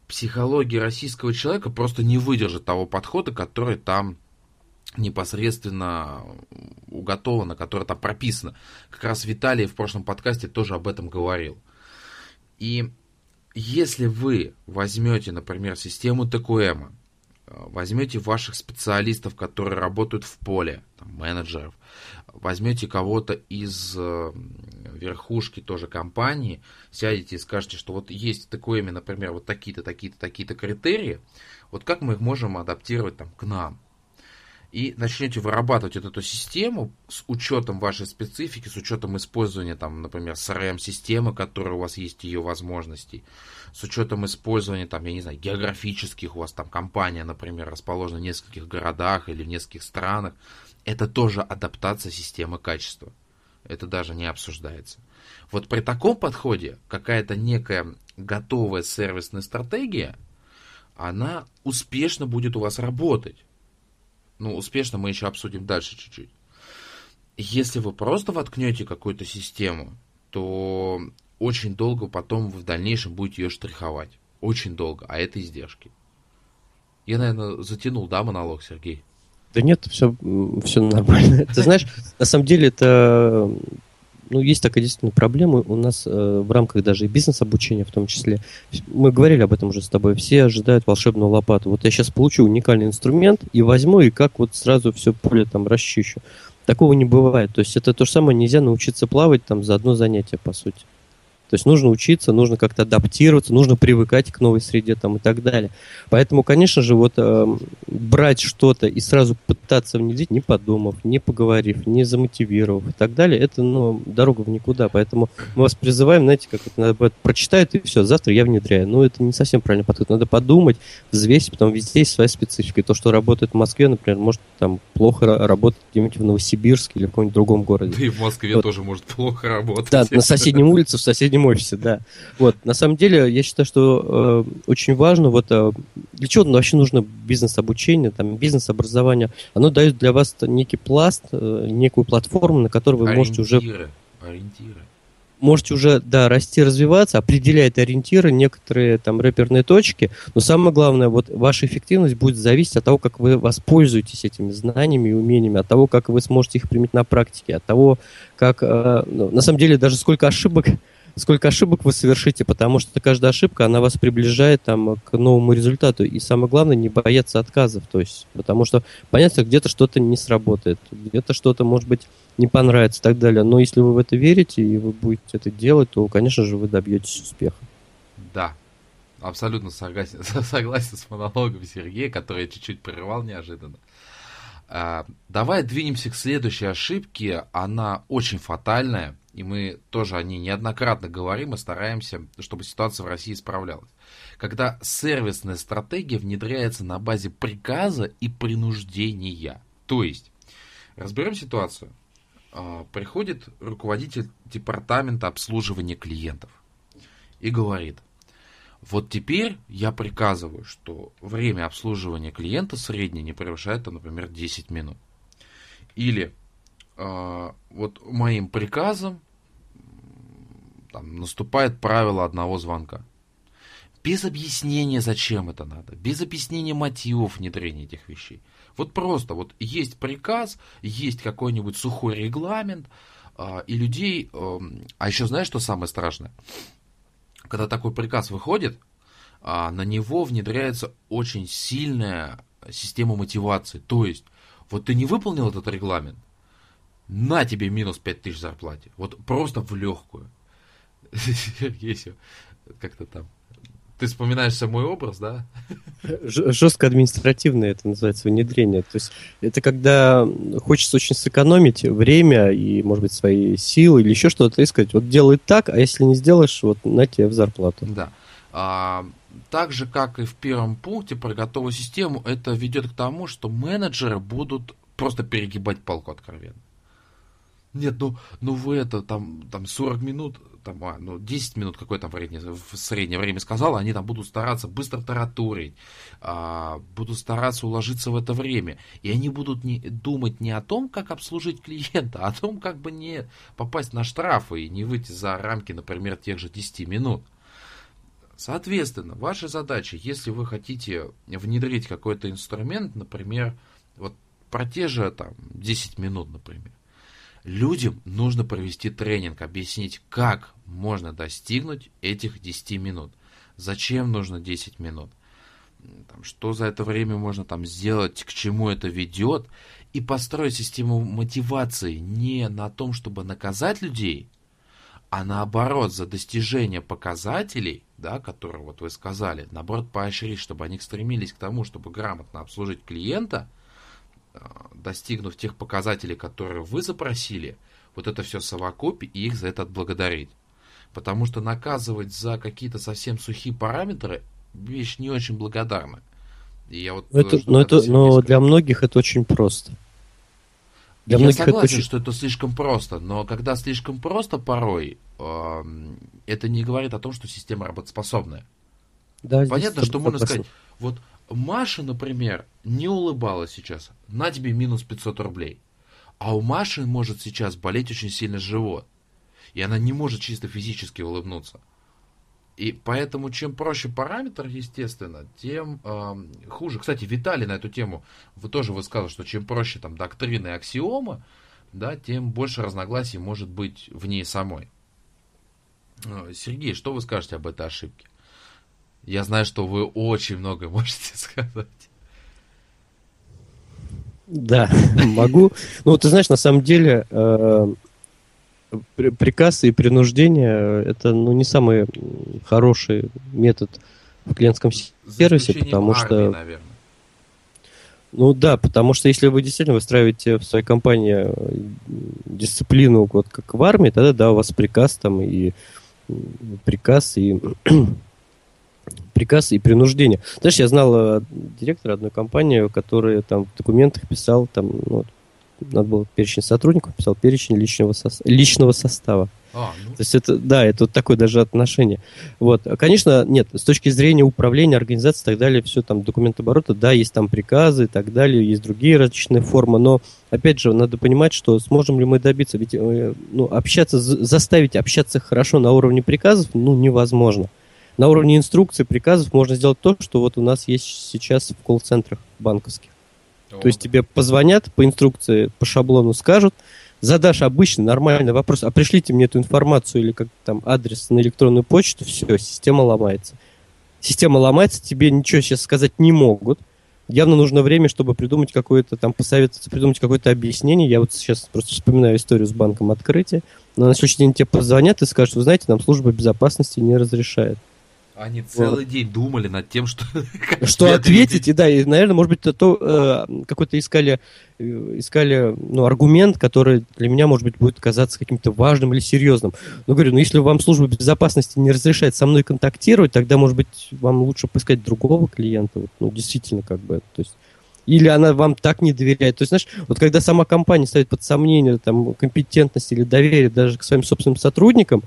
психология российского человека просто не выдержит того подхода, который там непосредственно уготовано, которое там прописано. Как раз Виталий в прошлом подкасте тоже об этом говорил. И если вы возьмете, например, систему ТКМ, возьмете ваших специалистов, которые работают в поле, там, менеджеров, возьмете кого-то из э, верхушки тоже компании, сядете и скажете, что вот есть ТКМ, например, вот такие-то, такие-то, такие-то критерии, вот как мы их можем адаптировать там к нам? И начнете вырабатывать вот эту систему с учетом вашей специфики, с учетом использования, там, например, CRM-системы, которая у вас есть ее возможностей, с учетом использования, там, я не знаю, географических, у вас там компания, например, расположена в нескольких городах или в нескольких странах, это тоже адаптация системы качества. Это даже не обсуждается. Вот при таком подходе какая-то некая готовая сервисная стратегия, она успешно будет у вас работать ну, успешно мы еще обсудим дальше чуть-чуть. Если вы просто воткнете какую-то систему, то очень долго потом в дальнейшем будете ее штриховать. Очень долго, а это издержки. Я, наверное, затянул, да, монолог, Сергей? Да нет, все, все нормально. Ты знаешь, на самом деле это ну, есть такая действительно проблема у нас э, в рамках даже и бизнес-обучения в том числе. Мы говорили об этом уже с тобой. Все ожидают волшебную лопату. Вот я сейчас получу уникальный инструмент и возьму, и как вот сразу все поле там расчищу. Такого не бывает. То есть это то же самое, нельзя научиться плавать там за одно занятие, по сути. То есть нужно учиться, нужно как-то адаптироваться, нужно привыкать к новой среде там и так далее. Поэтому, конечно же, вот э, брать что-то и сразу пытаться внедрить, не подумав, не поговорив, не замотивировав и так далее, это, ну, дорога в никуда. Поэтому мы вас призываем, знаете, как это надо прочитать и все, завтра я внедряю. Но это не совсем правильный подход. Надо подумать, взвесить, потом везде есть своя специфика. И то, что работает в Москве, например, может там плохо работать где-нибудь в Новосибирске или в каком-нибудь другом городе. Да и в Москве вот. тоже может плохо работать. Да, на соседнем улице, в соседнем своем офисе, да. Вот, на самом деле, я считаю, что э, очень важно, вот, э, для чего вообще нужно бизнес-обучение, там, бизнес-образование, оно дает для вас некий пласт, э, некую платформу, на которой вы ориентиры, можете уже... Ориентиры. Можете уже, да, расти, развиваться, определяет ориентиры, некоторые там рэперные точки, но самое главное, вот ваша эффективность будет зависеть от того, как вы воспользуетесь этими знаниями и умениями, от того, как вы сможете их применить на практике, от того, как, э, ну, на самом деле, даже сколько ошибок сколько ошибок вы совершите, потому что каждая ошибка, она вас приближает там, к новому результату. И самое главное, не бояться отказов. То есть, потому что понятно, где-то что-то не сработает, где-то что-то, может быть, не понравится и так далее. Но если вы в это верите и вы будете это делать, то, конечно же, вы добьетесь успеха. Да, абсолютно согласен, <laughs> согласен с монологом Сергея, который я чуть-чуть прервал неожиданно. А, давай двинемся к следующей ошибке. Она очень фатальная и мы тоже о ней неоднократно говорим и стараемся, чтобы ситуация в России исправлялась. Когда сервисная стратегия внедряется на базе приказа и принуждения. То есть, разберем ситуацию. А, приходит руководитель департамента обслуживания клиентов и говорит, вот теперь я приказываю, что время обслуживания клиента среднее не превышает, например, 10 минут. Или вот моим приказом там, наступает правило одного звонка. Без объяснения, зачем это надо, без объяснения мотивов внедрения этих вещей. Вот просто вот есть приказ, есть какой-нибудь сухой регламент, а, и людей... А еще знаешь, что самое страшное? Когда такой приказ выходит, а, на него внедряется очень сильная система мотивации. То есть, вот ты не выполнил этот регламент, на тебе минус 5000 зарплате. Вот просто в легкую. <laughs> Сергей, как-то там. Ты вспоминаешь мой образ, да? Жестко административное это называется внедрение. То есть это когда хочется очень сэкономить время и, может быть, свои силы или еще что-то и сказать, вот делай так, а если не сделаешь, вот на тебе в зарплату. Да. А, так же, как и в первом пункте про готовую систему, это ведет к тому, что менеджеры будут просто перегибать палку откровенно. Нет, ну, ну вы это, там, там 40 минут, там, а, ну, 10 минут какое там время, в среднее время сказал, они там будут стараться быстро таратурить, а, будут стараться уложиться в это время. И они будут не, думать не о том, как обслужить клиента, а о том, как бы не попасть на штрафы и не выйти за рамки, например, тех же 10 минут. Соответственно, ваша задача, если вы хотите внедрить какой-то инструмент, например, вот про те же там 10 минут, например, Людям нужно провести тренинг, объяснить, как можно достигнуть этих 10 минут. Зачем нужно 10 минут? Там, что за это время можно там сделать, к чему это ведет, и построить систему мотивации не на том, чтобы наказать людей, а наоборот, за достижение показателей, да, которые вот вы сказали, наоборот, поощрить, чтобы они стремились к тому, чтобы грамотно обслужить клиента – достигнув тех показателей, которые вы запросили, вот это все совокупить и их за это отблагодарить. Потому что наказывать за какие-то совсем сухие параметры вещь не очень благодарна. И я вот это, но это, но для многих это очень просто. Для я согласен, это очень... что это слишком просто, но когда слишком просто порой, э, это не говорит о том, что система работоспособная. Да, Понятно, что можно сказать, вот Маша, например, не улыбалась сейчас. На тебе минус 500 рублей. А у Маши может сейчас болеть очень сильно живот. И она не может чисто физически улыбнуться. И поэтому чем проще параметр, естественно, тем э, хуже. Кстати, Виталий на эту тему вы тоже высказал, что чем проще там доктрины и аксиомы, да, тем больше разногласий может быть в ней самой. Э, Сергей, что вы скажете об этой ошибке? Я знаю, что вы очень много <laughs> можете сказать. Да, <laughs> могу. Ну, ты знаешь, на самом деле э, приказ и принуждение это ну, не самый хороший метод в клиентском сервисе, потому армии, что... Наверное. Ну да, потому что если вы действительно выстраиваете в своей компании э, дисциплину, вот как в армии, тогда да, у вас приказ там и приказ и <clears throat> приказ и принуждение. Знаешь, я знал э, директора одной компании, который там в документах писал, там, ну, надо было перечень сотрудников, писал перечень личного, со... личного состава. А, ну. То есть это, да, это вот такое даже отношение. Вот, конечно, нет, с точки зрения управления, организации и так далее, все там документооборота, да, есть там приказы и так далее, есть другие различные формы, но, опять же, надо понимать, что сможем ли мы добиться, ведь, э, ну, общаться, заставить общаться хорошо на уровне приказов, ну, невозможно. На уровне инструкций, приказов можно сделать то, что вот у нас есть сейчас в колл-центрах банковских. О. То есть тебе позвонят по инструкции, по шаблону скажут, задашь обычный нормальный вопрос, а пришлите мне эту информацию или как там адрес на электронную почту, все, система ломается. Система ломается, тебе ничего сейчас сказать не могут. Явно нужно время, чтобы придумать какое-то там, посоветоваться, придумать какое-то объяснение. Я вот сейчас просто вспоминаю историю с банком открытия. Но на следующий день тебе позвонят и скажут, вы знаете, нам служба безопасности не разрешает. Они целый вот. день думали над тем, что... <laughs> Что ответить, и да, и, наверное, может быть, то, то э, какой-то искали, э, искали ну, аргумент, который для меня, может быть, будет казаться каким-то важным или серьезным. Но говорю, ну если вам служба безопасности не разрешает со мной контактировать, тогда, может быть, вам лучше поискать другого клиента. Вот, ну, действительно, как бы, то есть... Или она вам так не доверяет. То есть, знаешь, вот когда сама компания ставит под сомнение там, компетентность или доверие даже к своим собственным сотрудникам,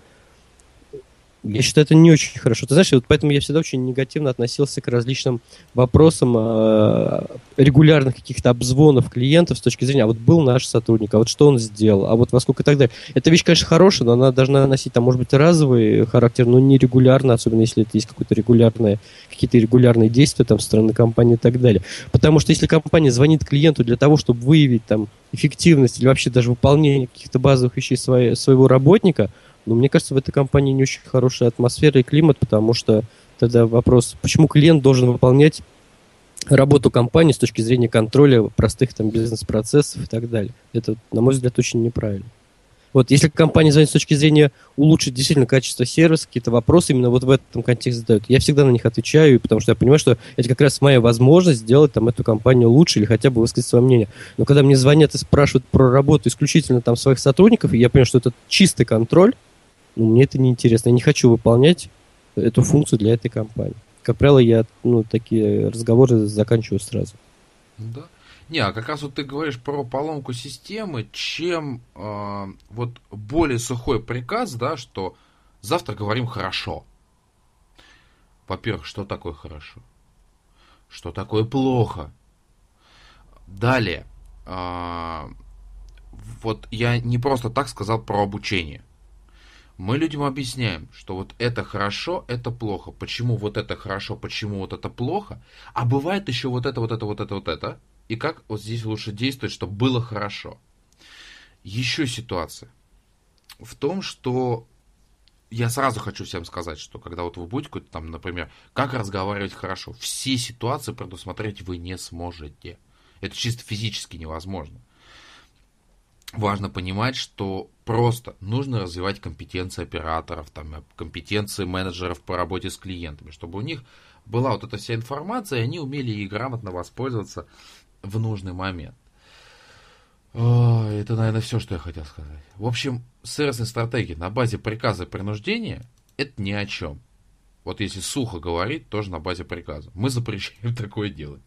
я считаю, это не очень хорошо. Ты знаешь, вот поэтому я всегда очень негативно относился к различным вопросам э, регулярных каких-то обзвонов клиентов с точки зрения, а вот был наш сотрудник, а вот что он сделал, а вот во сколько и так далее. Эта вещь, конечно, хорошая, но она должна носить, там, может быть, разовый характер, но не регулярно, особенно если это есть какое-то регулярное, какие-то регулярные действия там, со стороны компании и так далее. Потому что если компания звонит клиенту для того, чтобы выявить там эффективность или вообще даже выполнение каких-то базовых вещей своей, своего работника – но мне кажется, в этой компании не очень хорошая атмосфера и климат, потому что тогда вопрос, почему клиент должен выполнять работу компании с точки зрения контроля простых там бизнес-процессов и так далее. Это, на мой взгляд, очень неправильно. Вот, если компания звонит с точки зрения улучшить действительно качество сервиса, какие-то вопросы именно вот в этом контексте задают, я всегда на них отвечаю, потому что я понимаю, что это как раз моя возможность сделать там эту компанию лучше или хотя бы высказать свое мнение. Но когда мне звонят и спрашивают про работу исключительно там своих сотрудников, и я понимаю, что это чистый контроль, ну, мне это не интересно. Я не хочу выполнять эту функцию для этой компании. Как правило, я ну, такие разговоры заканчиваю сразу. Да. Не, а как раз вот ты говоришь про поломку системы, чем э, вот более сухой приказ, да, что завтра говорим хорошо. Во-первых, что такое хорошо? Что такое плохо? Далее, э, вот я не просто так сказал про обучение. Мы людям объясняем, что вот это хорошо, это плохо. Почему вот это хорошо, почему вот это плохо. А бывает еще вот это, вот это, вот это, вот это. И как вот здесь лучше действовать, чтобы было хорошо. Еще ситуация в том, что я сразу хочу всем сказать, что когда вот вы будете какой-то там, например, как разговаривать хорошо, все ситуации предусмотреть вы не сможете. Это чисто физически невозможно важно понимать, что просто нужно развивать компетенции операторов, там, компетенции менеджеров по работе с клиентами, чтобы у них была вот эта вся информация, и они умели ей грамотно воспользоваться в нужный момент. О, это, наверное, все, что я хотел сказать. В общем, сервисные стратегии на базе приказа и принуждения – это ни о чем. Вот если сухо говорить, тоже на базе приказа. Мы запрещаем <laughs> такое делать.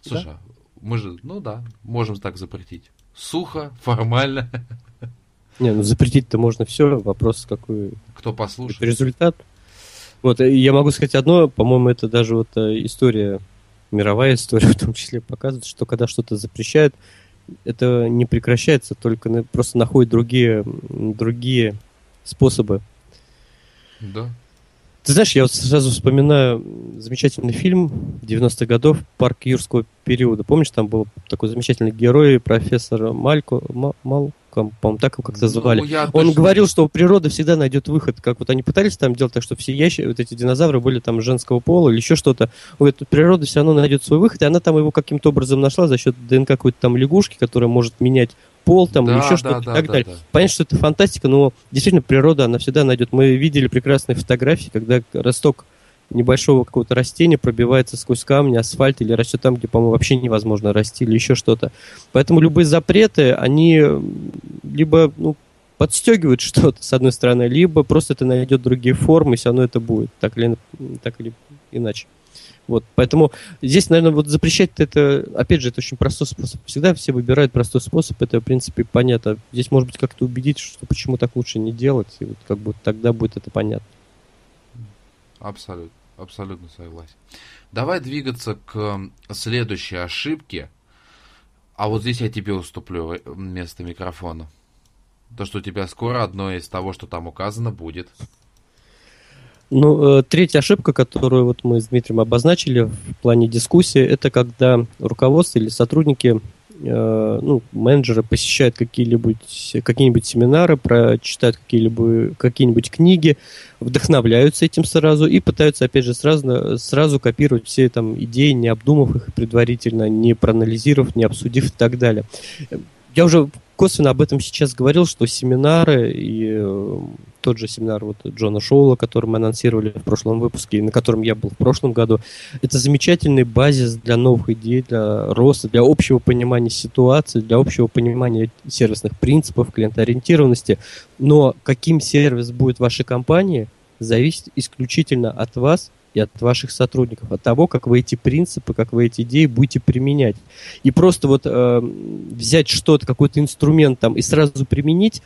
Слушай, да? мы же, ну да, можем так запретить сухо, формально. Не, ну запретить-то можно все, вопрос какой... Кто послушает. Результат. Вот, э, я могу сказать одно, по-моему, это даже вот э, история, мировая история <laughs> в том числе показывает, что когда что-то запрещают, это не прекращается, только просто находят другие, другие способы. Да. Ты знаешь, я вот сразу вспоминаю замечательный фильм 90-х годов «Парк юрского периода». Помнишь, там был такой замечательный герой, профессор Малько, Мал, по-моему, так его как-то звали. Ну, Он точно... говорил, что природа всегда найдет выход. Как вот они пытались там делать так, что все ящики, вот эти динозавры были там женского пола или еще что-то. Он говорит, природа все равно найдет свой выход, и она там его каким-то образом нашла за счет ДНК какой-то там лягушки, которая может менять пол там да, еще да, что-то да, и так да, далее. Да. Понятно, что это фантастика, но действительно природа, она всегда найдет. Мы видели прекрасные фотографии, когда росток небольшого какого-то растения пробивается сквозь камни, асфальт или растет там, где, по-моему, вообще невозможно расти или еще что-то. Поэтому любые запреты, они либо ну, подстегивают <laughs> что-то, с одной стороны, либо просто это найдет другие формы, и все равно это будет, так или, так или иначе. Вот, поэтому здесь, наверное, вот запрещать это, опять же, это очень простой способ. Всегда все выбирают простой способ, это, в принципе, понятно. Здесь, может быть, как-то убедить, что почему так лучше не делать, и вот как бы тогда будет это понятно. Абсолютно абсолютно согласен. Давай двигаться к следующей ошибке. А вот здесь я тебе уступлю вместо микрофона. То, что у тебя скоро одно из того, что там указано, будет. Ну, э, третья ошибка, которую вот мы с Дмитрием обозначили в плане дискуссии, это когда руководство или сотрудники Э, ну, менеджеры посещают какие-либо какие-нибудь семинары, прочитают какие-либо какие-нибудь книги, вдохновляются этим сразу и пытаются, опять же, сразу, сразу копировать все там идеи, не обдумав их предварительно, не проанализировав, не обсудив и так далее. Я уже косвенно об этом сейчас говорил, что семинары и э, тот же семинар вот Джона Шоула, который мы анонсировали в прошлом выпуске, на котором я был в прошлом году, это замечательный базис для новых идей, для роста, для общего понимания ситуации, для общего понимания сервисных принципов, клиентоориентированности. Но каким сервис будет в вашей компании, зависит исключительно от вас и от ваших сотрудников, от того, как вы эти принципы, как вы эти идеи будете применять. И просто вот э, взять что-то, какой-то инструмент там и сразу применить,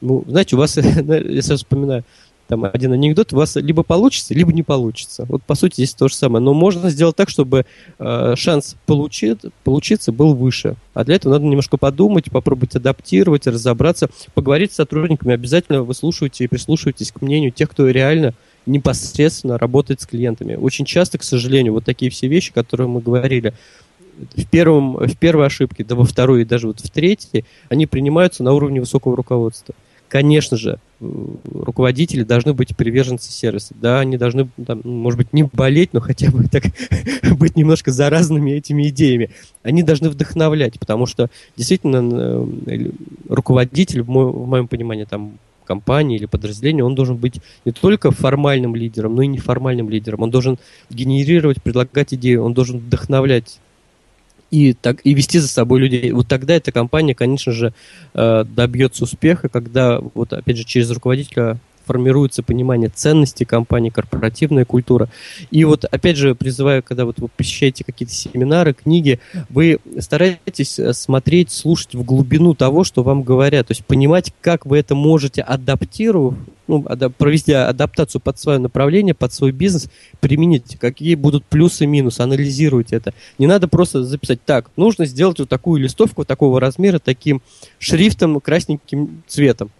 ну, знаете, у вас, <laughs> я сразу вспоминаю, там один анекдот, у вас либо получится, либо не получится. Вот по сути здесь то же самое. Но можно сделать так, чтобы э, шанс получить, получиться был выше. А для этого надо немножко подумать, попробовать адаптировать, разобраться, поговорить с сотрудниками. Обязательно выслушивайте и прислушивайтесь к мнению тех, кто реально непосредственно работает с клиентами. Очень часто, к сожалению, вот такие все вещи, которые мы говорили, в, первом, в первой ошибке, да во второй и даже вот в третьей, они принимаются на уровне высокого руководства. Конечно же, руководители должны быть приверженцы сервиса. Да, они должны, там, может быть, не болеть, но хотя бы так <laughs> быть немножко заразными этими идеями. Они должны вдохновлять, потому что действительно э, руководитель, в, мо- в моем понимании, там компании или подразделения, он должен быть не только формальным лидером, но и неформальным лидером. Он должен генерировать, предлагать идеи, он должен вдохновлять и, так, и вести за собой людей. Вот тогда эта компания, конечно же, э, добьется успеха, когда, вот опять же, через руководителя формируется понимание ценностей компании, корпоративная культура. И вот, опять же, призываю, когда вот вы посещаете какие-то семинары, книги, вы стараетесь э, смотреть, слушать в глубину того, что вам говорят, то есть понимать, как вы это можете адаптировать, ну, провести адаптацию под свое направление, под свой бизнес, применить, какие будут плюсы и минусы, анализируйте это. Не надо просто записать, так, нужно сделать вот такую листовку такого размера, таким шрифтом, красненьким цветом.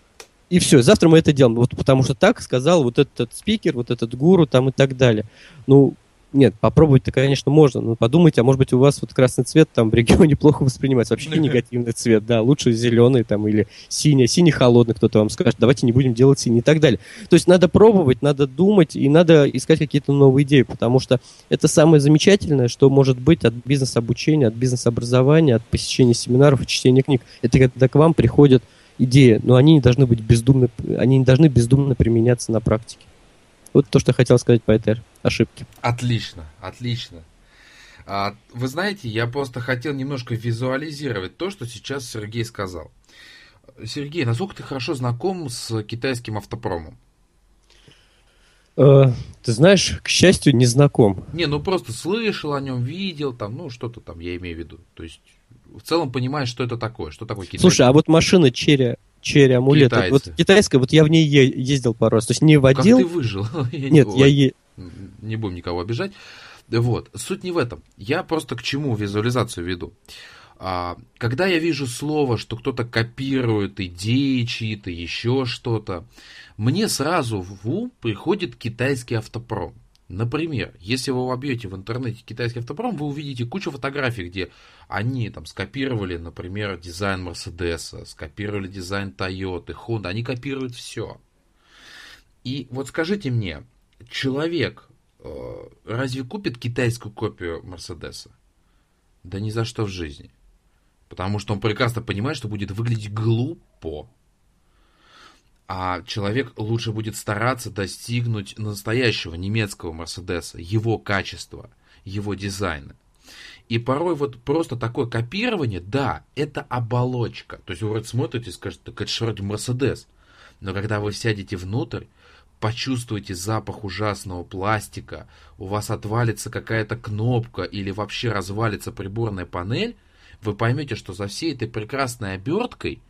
И все, завтра мы это делаем. Вот потому что так сказал вот этот спикер, вот этот гуру там и так далее. Ну, нет, попробовать-то, конечно, можно, но подумайте, а может быть у вас вот красный цвет там в регионе <laughs> плохо воспринимается, вообще <laughs> негативный цвет, да, лучше зеленый там или синий, синий холодный, кто-то вам скажет, давайте не будем делать синий и так далее. То есть надо пробовать, надо думать и надо искать какие-то новые идеи, потому что это самое замечательное, что может быть от бизнес-обучения, от бизнес-образования, от посещения семинаров и чтения книг. Это когда к вам приходят идеи, но они не должны быть бездумно, они не должны бездумно применяться на практике. Вот то, что я хотел сказать по этой ошибке. Отлично, отлично. А, вы знаете, я просто хотел немножко визуализировать то, что сейчас Сергей сказал. Сергей, насколько ты хорошо знаком с китайским автопромом? Э, ты знаешь, к счастью, не знаком. Не, ну просто слышал о нем, видел, там, ну что-то там, я имею в виду. То есть в целом понимаешь, что это такое, что такое Китай. Слушай, а вот машина Черри, Черри амулет, вот китайская, вот я в ней ездил пару раз, то есть не водил. Как ты выжил? <laughs> Нет, я е... Не будем никого обижать. Вот, суть не в этом. Я просто к чему визуализацию веду. А, когда я вижу слово, что кто-то копирует идеи чьи-то, еще что-то, мне сразу в ум приходит китайский автопром. Например, если вы вобьете в интернете китайский автопром, вы увидите кучу фотографий, где они там скопировали, например, дизайн Мерседеса, скопировали дизайн Тойоты, Honda, они копируют все. И вот скажите мне, человек э, разве купит китайскую копию Мерседеса? Да ни за что в жизни. Потому что он прекрасно понимает, что будет выглядеть глупо. А человек лучше будет стараться достигнуть настоящего немецкого Мерседеса, его качества, его дизайна. И порой вот просто такое копирование, да, это оболочка. То есть вы вроде смотрите и скажете, так это же вроде Мерседес. Но когда вы сядете внутрь, почувствуете запах ужасного пластика, у вас отвалится какая-то кнопка или вообще развалится приборная панель, вы поймете, что за всей этой прекрасной оберткой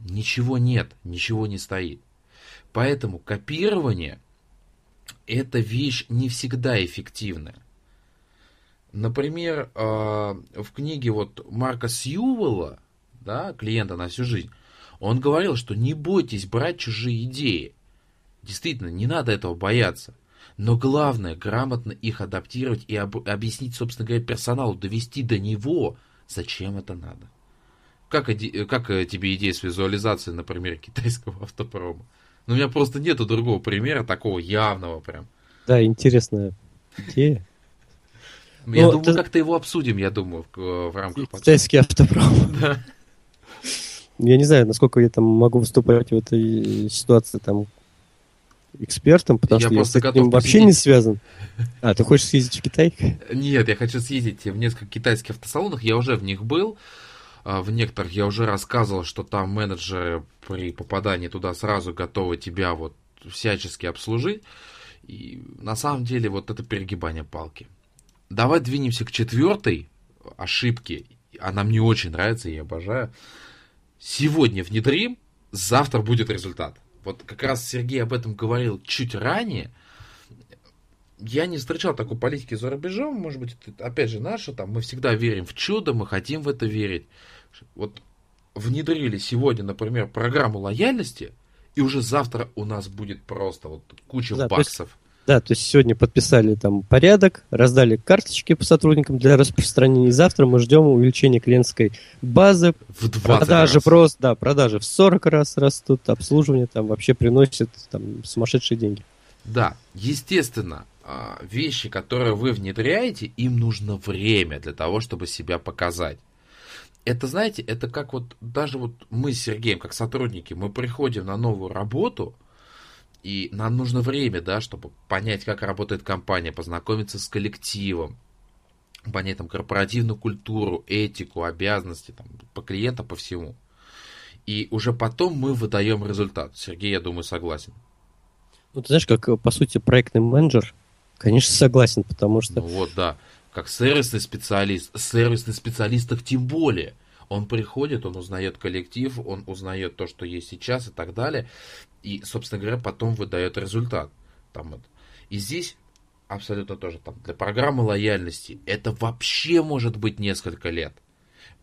ничего нет, ничего не стоит. Поэтому копирование – это вещь не всегда эффективная. Например, а, в книге вот Марка Сьювелла, да, клиента на всю жизнь, он говорил, что не бойтесь брать чужие идеи. Действительно, не надо этого бояться. Но главное, грамотно их адаптировать и об, объяснить, собственно говоря, персоналу, довести до него, Зачем это надо? Как, как э, тебе идея с визуализацией, например, китайского автопрома? Ну, у меня просто нету другого примера, такого явного прям. Да, интересная идея. Я ну, думаю, ты... как-то его обсудим, я думаю, в, э, в рамках Китайский автопром. <laughs> Да. Я не знаю, насколько я там могу выступать в этой ситуации там экспертом, потому я что я с этим вообще не связан. А, ты хочешь съездить в Китай? Нет, я хочу съездить в несколько китайских автосалонах, я уже в них был. А, в некоторых я уже рассказывал, что там менеджеры при попадании туда сразу готовы тебя вот всячески обслужить. И на самом деле вот это перегибание палки. Давай двинемся к четвертой ошибке. Она мне очень нравится, я обожаю. Сегодня внедрим, завтра будет результат. Вот как раз Сергей об этом говорил чуть ранее. Я не встречал такой политики за рубежом, может быть, это опять же наша, там мы всегда верим в чудо, мы хотим в это верить. Вот внедрили сегодня, например, программу лояльности, и уже завтра у нас будет просто вот куча да, баксов. Да, то есть сегодня подписали там порядок, раздали карточки по сотрудникам для распространения. И завтра мы ждем увеличения клиентской базы. В 20 продажи раз. просто, да, продажи в 40 раз растут, обслуживание там вообще приносит там сумасшедшие деньги. Да, естественно, а, вещи, которые вы внедряете, им нужно время для того, чтобы себя показать. Это, знаете, это как вот даже вот мы с Сергеем, как сотрудники, мы приходим на новую работу – и нам нужно время, да, чтобы понять, как работает компания, познакомиться с коллективом, понять там корпоративную культуру, этику, обязанности, там, по клиентам, по всему. И уже потом мы выдаем результат. Сергей, я думаю, согласен. Ну, ты знаешь, как, по сути, проектный менеджер, конечно, согласен, потому что... Ну вот, да. Как сервисный специалист, сервисный специалист так тем более. Он приходит, он узнает коллектив, он узнает то, что есть сейчас и так далее и, собственно говоря, потом выдает результат. Там вот. И здесь абсолютно тоже там для программы лояльности это вообще может быть несколько лет.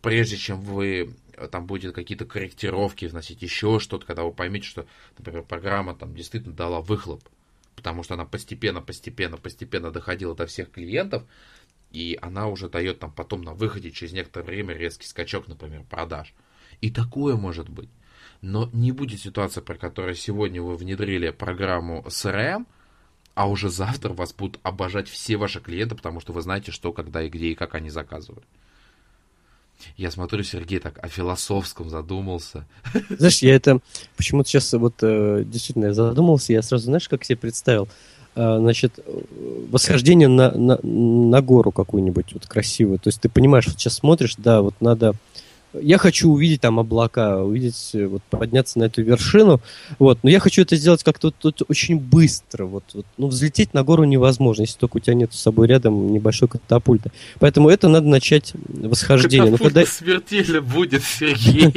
Прежде чем вы э, там будет какие-то корректировки вносить, еще что-то, когда вы поймете, что, например, программа там действительно дала выхлоп, потому что она постепенно, постепенно, постепенно доходила до всех клиентов, и она уже дает там потом на выходе через некоторое время резкий скачок, например, продаж. И такое может быть. Но не будет ситуации, при которой сегодня вы внедрили программу CRM, а уже завтра вас будут обожать все ваши клиенты, потому что вы знаете, что, когда и где и как они заказывают. Я смотрю, Сергей так о философском задумался. Знаешь, я это почему-то сейчас вот э, действительно задумался, я сразу, знаешь, как себе представил, значит, восхождение на, на, на гору какую-нибудь вот красивую. То есть ты понимаешь, вот сейчас смотришь, да, вот надо я хочу увидеть там облака, увидеть, э, вот, подняться на эту вершину, вот, но я хочу это сделать как-то вот, вот, очень быстро, вот, вот, ну, взлететь на гору невозможно, если только у тебя нет с собой рядом небольшой катапульта, поэтому это надо начать восхождение. Ну, когда... смертельно будет, Сергей.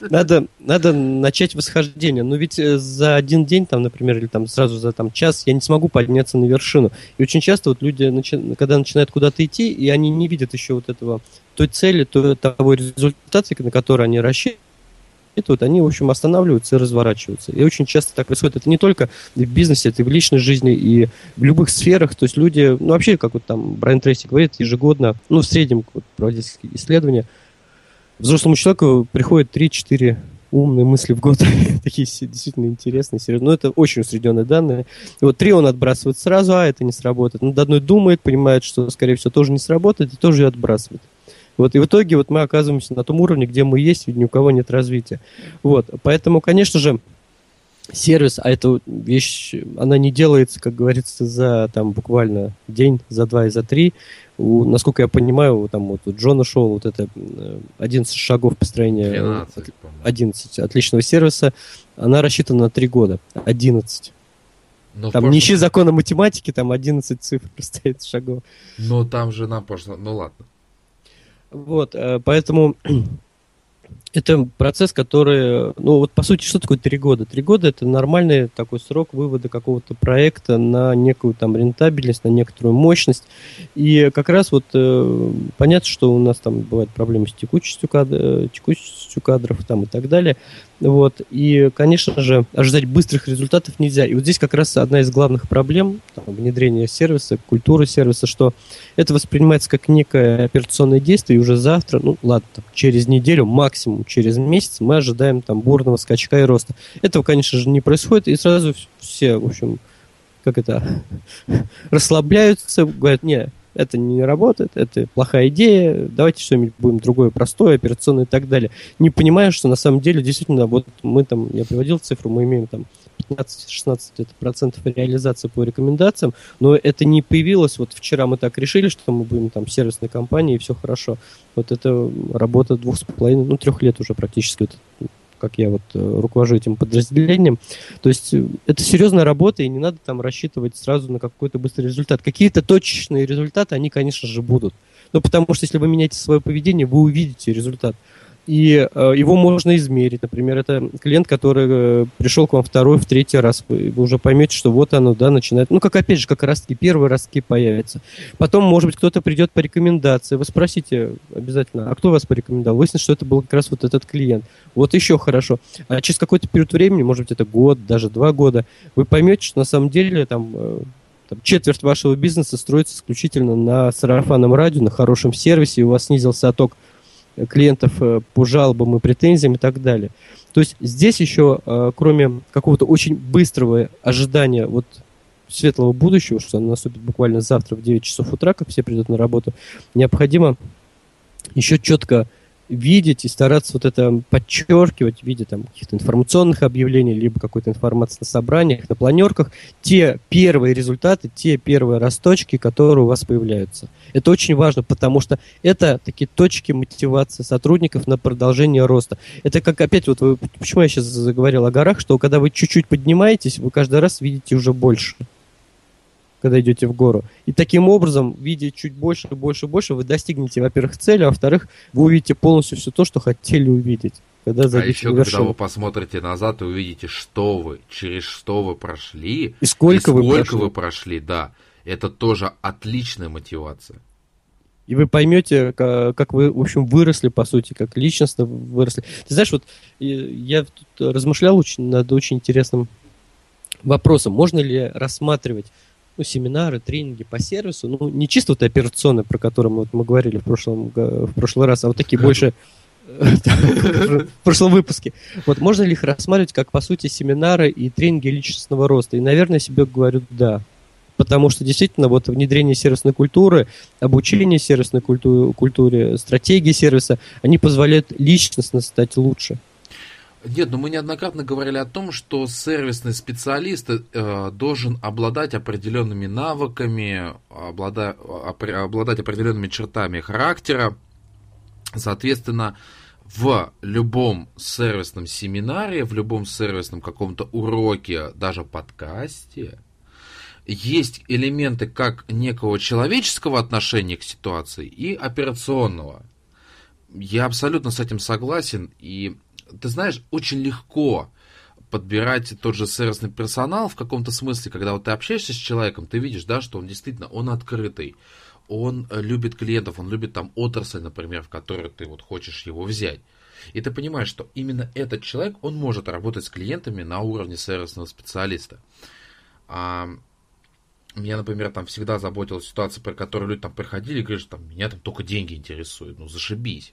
<laughs> Надо, надо начать восхождение, но ведь э, за один день, там, например, или там сразу за там, час я не смогу подняться на вершину, и очень часто вот люди, когда начинают куда-то идти, и они не видят еще вот этого той цели, то, того результата, на который они рассчитывают, они, в общем, останавливаются и разворачиваются. И очень часто так происходит. Это не только в бизнесе, это и в личной жизни, и в любых сферах. То есть люди, ну, вообще, как вот там Брайан Трейси говорит, ежегодно, ну, в среднем вот, проводить исследования, взрослому человеку приходит 3-4 умные мысли в год, <laughs> такие действительно интересные, серьезные. Но это очень усредненные данные. И вот три он отбрасывает сразу, а это не сработает. Над одной думает, понимает, что, скорее всего, тоже не сработает, и тоже ее отбрасывает. Вот, и в итоге вот мы оказываемся на том уровне, где мы есть, и ни у кого нет развития. Вот, поэтому, конечно же, сервис, а эта вещь, она не делается, как говорится, за там буквально день, за два и за три. У, насколько я понимаю, там вот у Джона Шоу вот это 11 э, шагов построения 12, 11 отличного сервиса, она рассчитана на 3 года. 11. Но там прошлом... не ищи закона математики, там 11 цифр <laughs> стоит шагов. Но там же нам пошло, ну ладно. Вот, э, поэтому это процесс, который, ну вот по сути, что такое три года? Три года это нормальный такой срок вывода какого-то проекта на некую там рентабельность, на некоторую мощность. И как раз вот э, понятно, что у нас там бывают проблемы с текучестью, кадр, э, текучестью кадров там и так далее. Вот. И, конечно же, ожидать быстрых результатов нельзя. И вот здесь как раз одна из главных проблем там, внедрения сервиса, культуры сервиса, что это воспринимается как некое операционное действие, и уже завтра, ну ладно, там, через неделю, максимум через месяц мы ожидаем там бурного скачка и роста. Этого, конечно же, не происходит, и сразу все, в общем, как это, <laughs> расслабляются, говорят, не, это не работает, это плохая идея, давайте что-нибудь будем другое, простое, операционное и так далее. Не понимая, что на самом деле действительно, вот мы там, я приводил цифру, мы имеем там 15-16 процентов реализации по рекомендациям, но это не появилось, вот вчера мы так решили, что мы будем там сервисной компанией, и все хорошо. Вот это работа двух с половиной, ну, трех лет уже практически, вот, как я вот э, руковожу этим подразделением. То есть э, это серьезная работа, и не надо там рассчитывать сразу на какой-то быстрый результат. Какие-то точечные результаты, они, конечно же, будут. Ну, потому что если вы меняете свое поведение, вы увидите результат и э, его можно измерить. Например, это клиент, который э, пришел к вам второй, в третий раз, вы, вы уже поймете, что вот оно, да, начинает, ну, как опять же, как первые ростки появятся. Потом, может быть, кто-то придет по рекомендации, вы спросите обязательно, а кто вас порекомендовал? Выяснится, что это был как раз вот этот клиент. Вот еще хорошо. А через какой-то период времени, может быть, это год, даже два года, вы поймете, что на самом деле там э, там, четверть вашего бизнеса строится исключительно на сарафанном радио, на хорошем сервисе, и у вас снизился отток клиентов э, по жалобам и претензиям и так далее. То есть здесь еще, э, кроме какого-то очень быстрого ожидания вот светлого будущего, что оно наступит буквально завтра в 9 часов утра, как все придут на работу, необходимо еще четко видеть и стараться вот это подчеркивать в виде там каких-то информационных объявлений, либо какой-то информации на собраниях, на планерках, те первые результаты, те первые росточки, которые у вас появляются. Это очень важно, потому что это такие точки мотивации сотрудников на продолжение роста. Это как опять вот вы, почему я сейчас заговорил о горах, что когда вы чуть-чуть поднимаетесь, вы каждый раз видите уже больше когда идете в гору. И таким образом, видя чуть больше, больше, больше, вы достигнете, во-первых, цели, а во-вторых, вы увидите полностью все то, что хотели увидеть. Когда а еще, когда вы посмотрите назад и увидите, что вы, через что вы прошли, и сколько, и вы, сколько прошли. вы прошли, да, это тоже отличная мотивация. И вы поймете, как вы, в общем, выросли, по сути, как личностно выросли. Ты знаешь, вот я тут размышлял очень, над очень интересным вопросом. Можно ли рассматривать ну, семинары, тренинги по сервису, ну, не чисто вот операционные, про которые мы, вот, мы говорили в прошлом, в прошлый раз, а вот такие больше в прошлом выпуске. Вот можно ли их рассматривать как, по сути, семинары и тренинги личностного роста? И, наверное, себе говорю да. Потому что действительно вот внедрение сервисной культуры, обучение сервисной культуре, культуре стратегии сервиса, они позволяют личностно стать лучше. Нет, но мы неоднократно говорили о том, что сервисный специалист э, должен обладать определенными навыками, облада, обладать определенными чертами характера. Соответственно, в любом сервисном семинаре, в любом сервисном каком-то уроке, даже подкасте, есть элементы как некого человеческого отношения к ситуации и операционного. Я абсолютно с этим согласен, и ты знаешь, очень легко подбирать тот же сервисный персонал в каком-то смысле, когда вот ты общаешься с человеком, ты видишь, да, что он действительно, он открытый, он любит клиентов, он любит там отрасль, например, в которой ты вот хочешь его взять. И ты понимаешь, что именно этот человек, он может работать с клиентами на уровне сервисного специалиста. А, меня, например, там всегда заботила ситуация, при которой люди там приходили и говорили, что там, меня там только деньги интересуют. Ну, зашибись.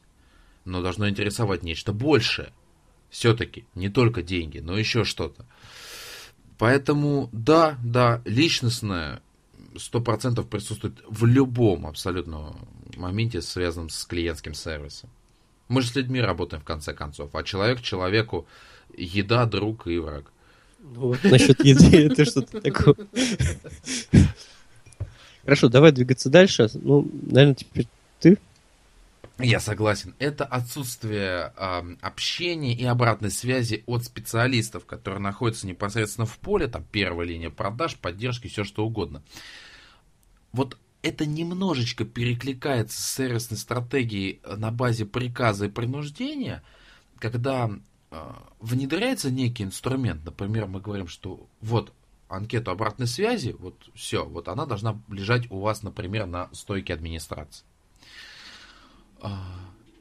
Но должно интересовать нечто большее. Все-таки не только деньги, но еще что-то. Поэтому, да, да, личностное сто процентов присутствует в любом абсолютно моменте, связанном с клиентским сервисом. Мы же с людьми работаем в конце концов, а человек человеку еда, друг и враг. Вот насчет еды <laughs> это что-то такое. <laughs> Хорошо, давай двигаться дальше. Ну, наверное, теперь ты. Я согласен. Это отсутствие э, общения и обратной связи от специалистов, которые находятся непосредственно в поле, там первая линия продаж, поддержки, все что угодно. Вот это немножечко перекликается с сервисной стратегией на базе приказа и принуждения, когда э, внедряется некий инструмент, например, мы говорим, что вот анкету обратной связи, вот все, вот она должна лежать у вас, например, на стойке администрации. А,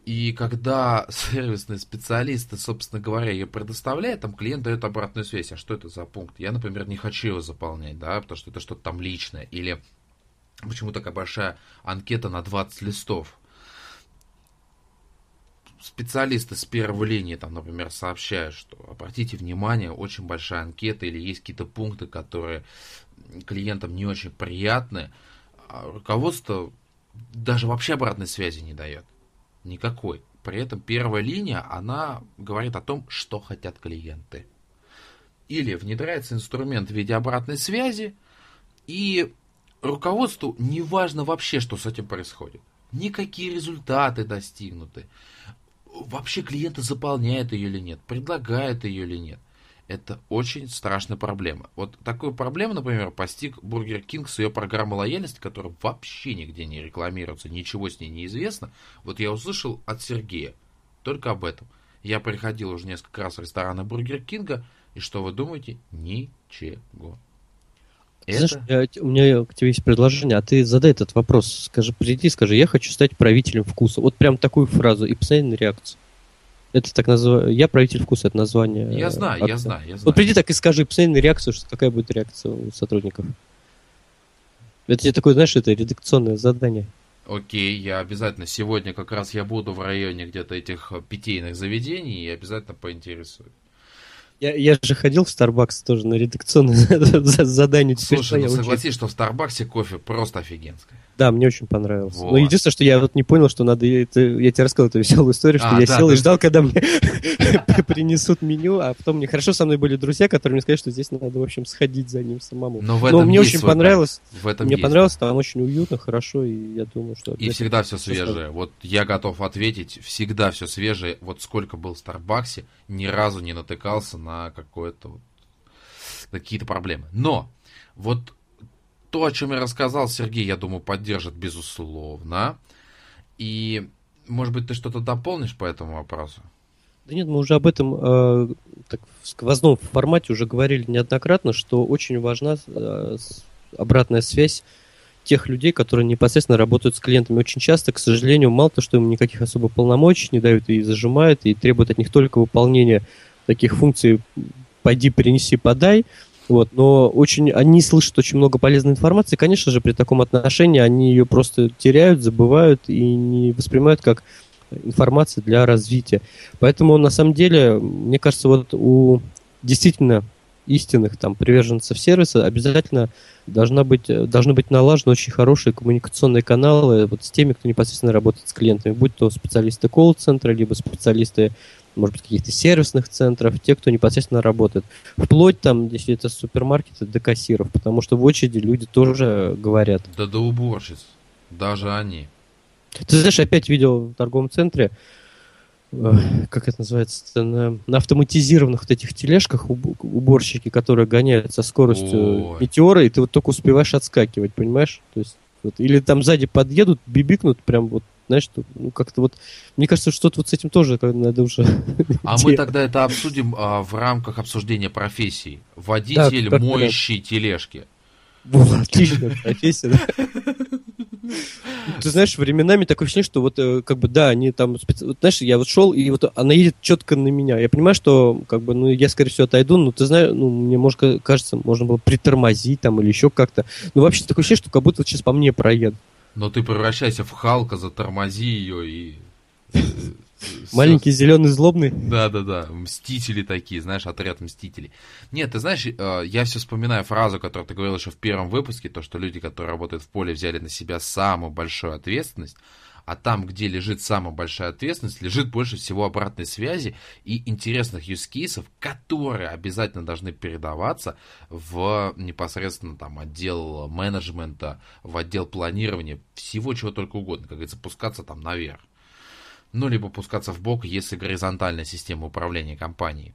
и когда <laughs> сервисные специалисты, собственно говоря, ее предоставляют, там клиент дает обратную связь. А что это за пункт? Я, например, не хочу его заполнять, да, потому что это что-то там личное. Или Почему такая большая анкета на 20 листов? Специалисты с первой линии, там, например, сообщают, что обратите внимание, очень большая анкета или есть какие-то пункты, которые клиентам не очень приятны. А руководство даже вообще обратной связи не дает. Никакой. При этом первая линия, она говорит о том, что хотят клиенты. Или внедряется инструмент в виде обратной связи, и руководству не важно вообще, что с этим происходит. Никакие результаты достигнуты. Вообще клиенты заполняют ее или нет, предлагают ее или нет. Это очень страшная проблема. Вот такую проблему, например, постиг Бургер Кинг с ее программой лояльности, которая вообще нигде не рекламируется, ничего с ней не известно. Вот я услышал от Сергея только об этом. Я приходил уже несколько раз в рестораны Бургер Кинга, и что вы думаете? Ничего. Это... Знаешь, у меня к тебе есть предложение, а ты задай этот вопрос. Скажи, приди, скажи, я хочу стать правителем вкуса. Вот прям такую фразу и посмотри на реакцию. Это так называю. Я правитель вкуса, это название. Я знаю, акта. я знаю, я знаю. Вот приди так и скажи, посмотри на реакцию, что какая будет реакция у сотрудников. Это тебе такое, знаешь, это редакционное задание. Окей, я обязательно сегодня как раз я буду в районе где-то этих питейных заведений и обязательно поинтересуюсь. Я, я же ходил в Starbucks тоже на редакционное <laughs> задание. Слушай, ну согласись, что в Старбаксе кофе просто офигенское. Да, мне очень понравилось. Вот. Но единственное, что я вот не понял, что надо... Это, я тебе рассказал эту веселую историю, что а, я да, сел да. и ждал, когда мне <laughs> принесут меню, а потом мне хорошо со мной были друзья, которые мне сказали, что здесь надо, в общем, сходить за ним самому. Но, в этом Но мне очень понравилось. В этом мне понравилось, там очень уютно, хорошо, и я думаю, что... И всегда все свежее. Вот я готов ответить, всегда все свежее. Вот сколько был в Старбаксе, ни разу не натыкался на какое-то вот, какие-то проблемы. Но вот то, о чем я рассказал, Сергей, я думаю, поддержит безусловно. И, может быть, ты что-то дополнишь по этому вопросу? Да нет, мы уже об этом э, так, в сквозном формате уже говорили неоднократно, что очень важна э, обратная связь тех людей, которые непосредственно работают с клиентами. Очень часто, к сожалению, мало то, что им никаких особо полномочий не дают и зажимают, и требуют от них только выполнения таких функций «пойди, принеси, подай», вот, но очень, они слышат очень много полезной информации. Конечно же, при таком отношении они ее просто теряют, забывают и не воспринимают как информацию для развития. Поэтому, на самом деле, мне кажется, вот у действительно истинных там приверженцев сервиса обязательно должна быть, должны быть налажены очень хорошие коммуникационные каналы вот с теми, кто непосредственно работает с клиентами, будь то специалисты колл-центра, либо специалисты может быть, каких-то сервисных центров, те, кто непосредственно работает. Вплоть там, если это супермаркеты, до кассиров, потому что в очереди люди тоже говорят. Да до уборщиц, даже они. Ты знаешь, опять видел в торговом центре, э, как это называется, на, на автоматизированных вот этих тележках уборщики, которые гоняют со скоростью Ой. метеора, и ты вот только успеваешь отскакивать, понимаешь? То есть, вот, или там сзади подъедут, бибикнут прям вот знаешь, что, ну, как-то вот, мне кажется, что-то вот с этим тоже надо уже... А мы тогда это обсудим а, в рамках обсуждения профессий. Водитель, да, моющий тележки. Вот, отличная профессия, да. Ты знаешь, временами такое ощущение, что вот э, как бы да, они там, специ... вот, знаешь, я вот шел, и вот она едет четко на меня. Я понимаю, что как бы, ну, я, скорее всего, отойду, но ты знаешь, ну, мне, может, кажется, можно было притормозить там или еще как-то. Ну, вообще такое ощущение, что как будто вот сейчас по мне проедут. Но ты превращайся в Халка, затормози ее и... Маленький зеленый злобный. Да, да, да. Мстители такие, знаешь, отряд мстителей. Нет, ты знаешь, э, я все вспоминаю фразу, которую ты говорил еще в первом выпуске, то, что люди, которые работают в поле, взяли на себя самую большую ответственность. А там, где лежит самая большая ответственность, лежит больше всего обратной связи и интересных юзкейсов, которые обязательно должны передаваться в непосредственно там отдел менеджмента, в отдел планирования, всего чего только угодно, как говорится, пускаться там наверх. Ну, либо пускаться в бок, если горизонтальная система управления компанией.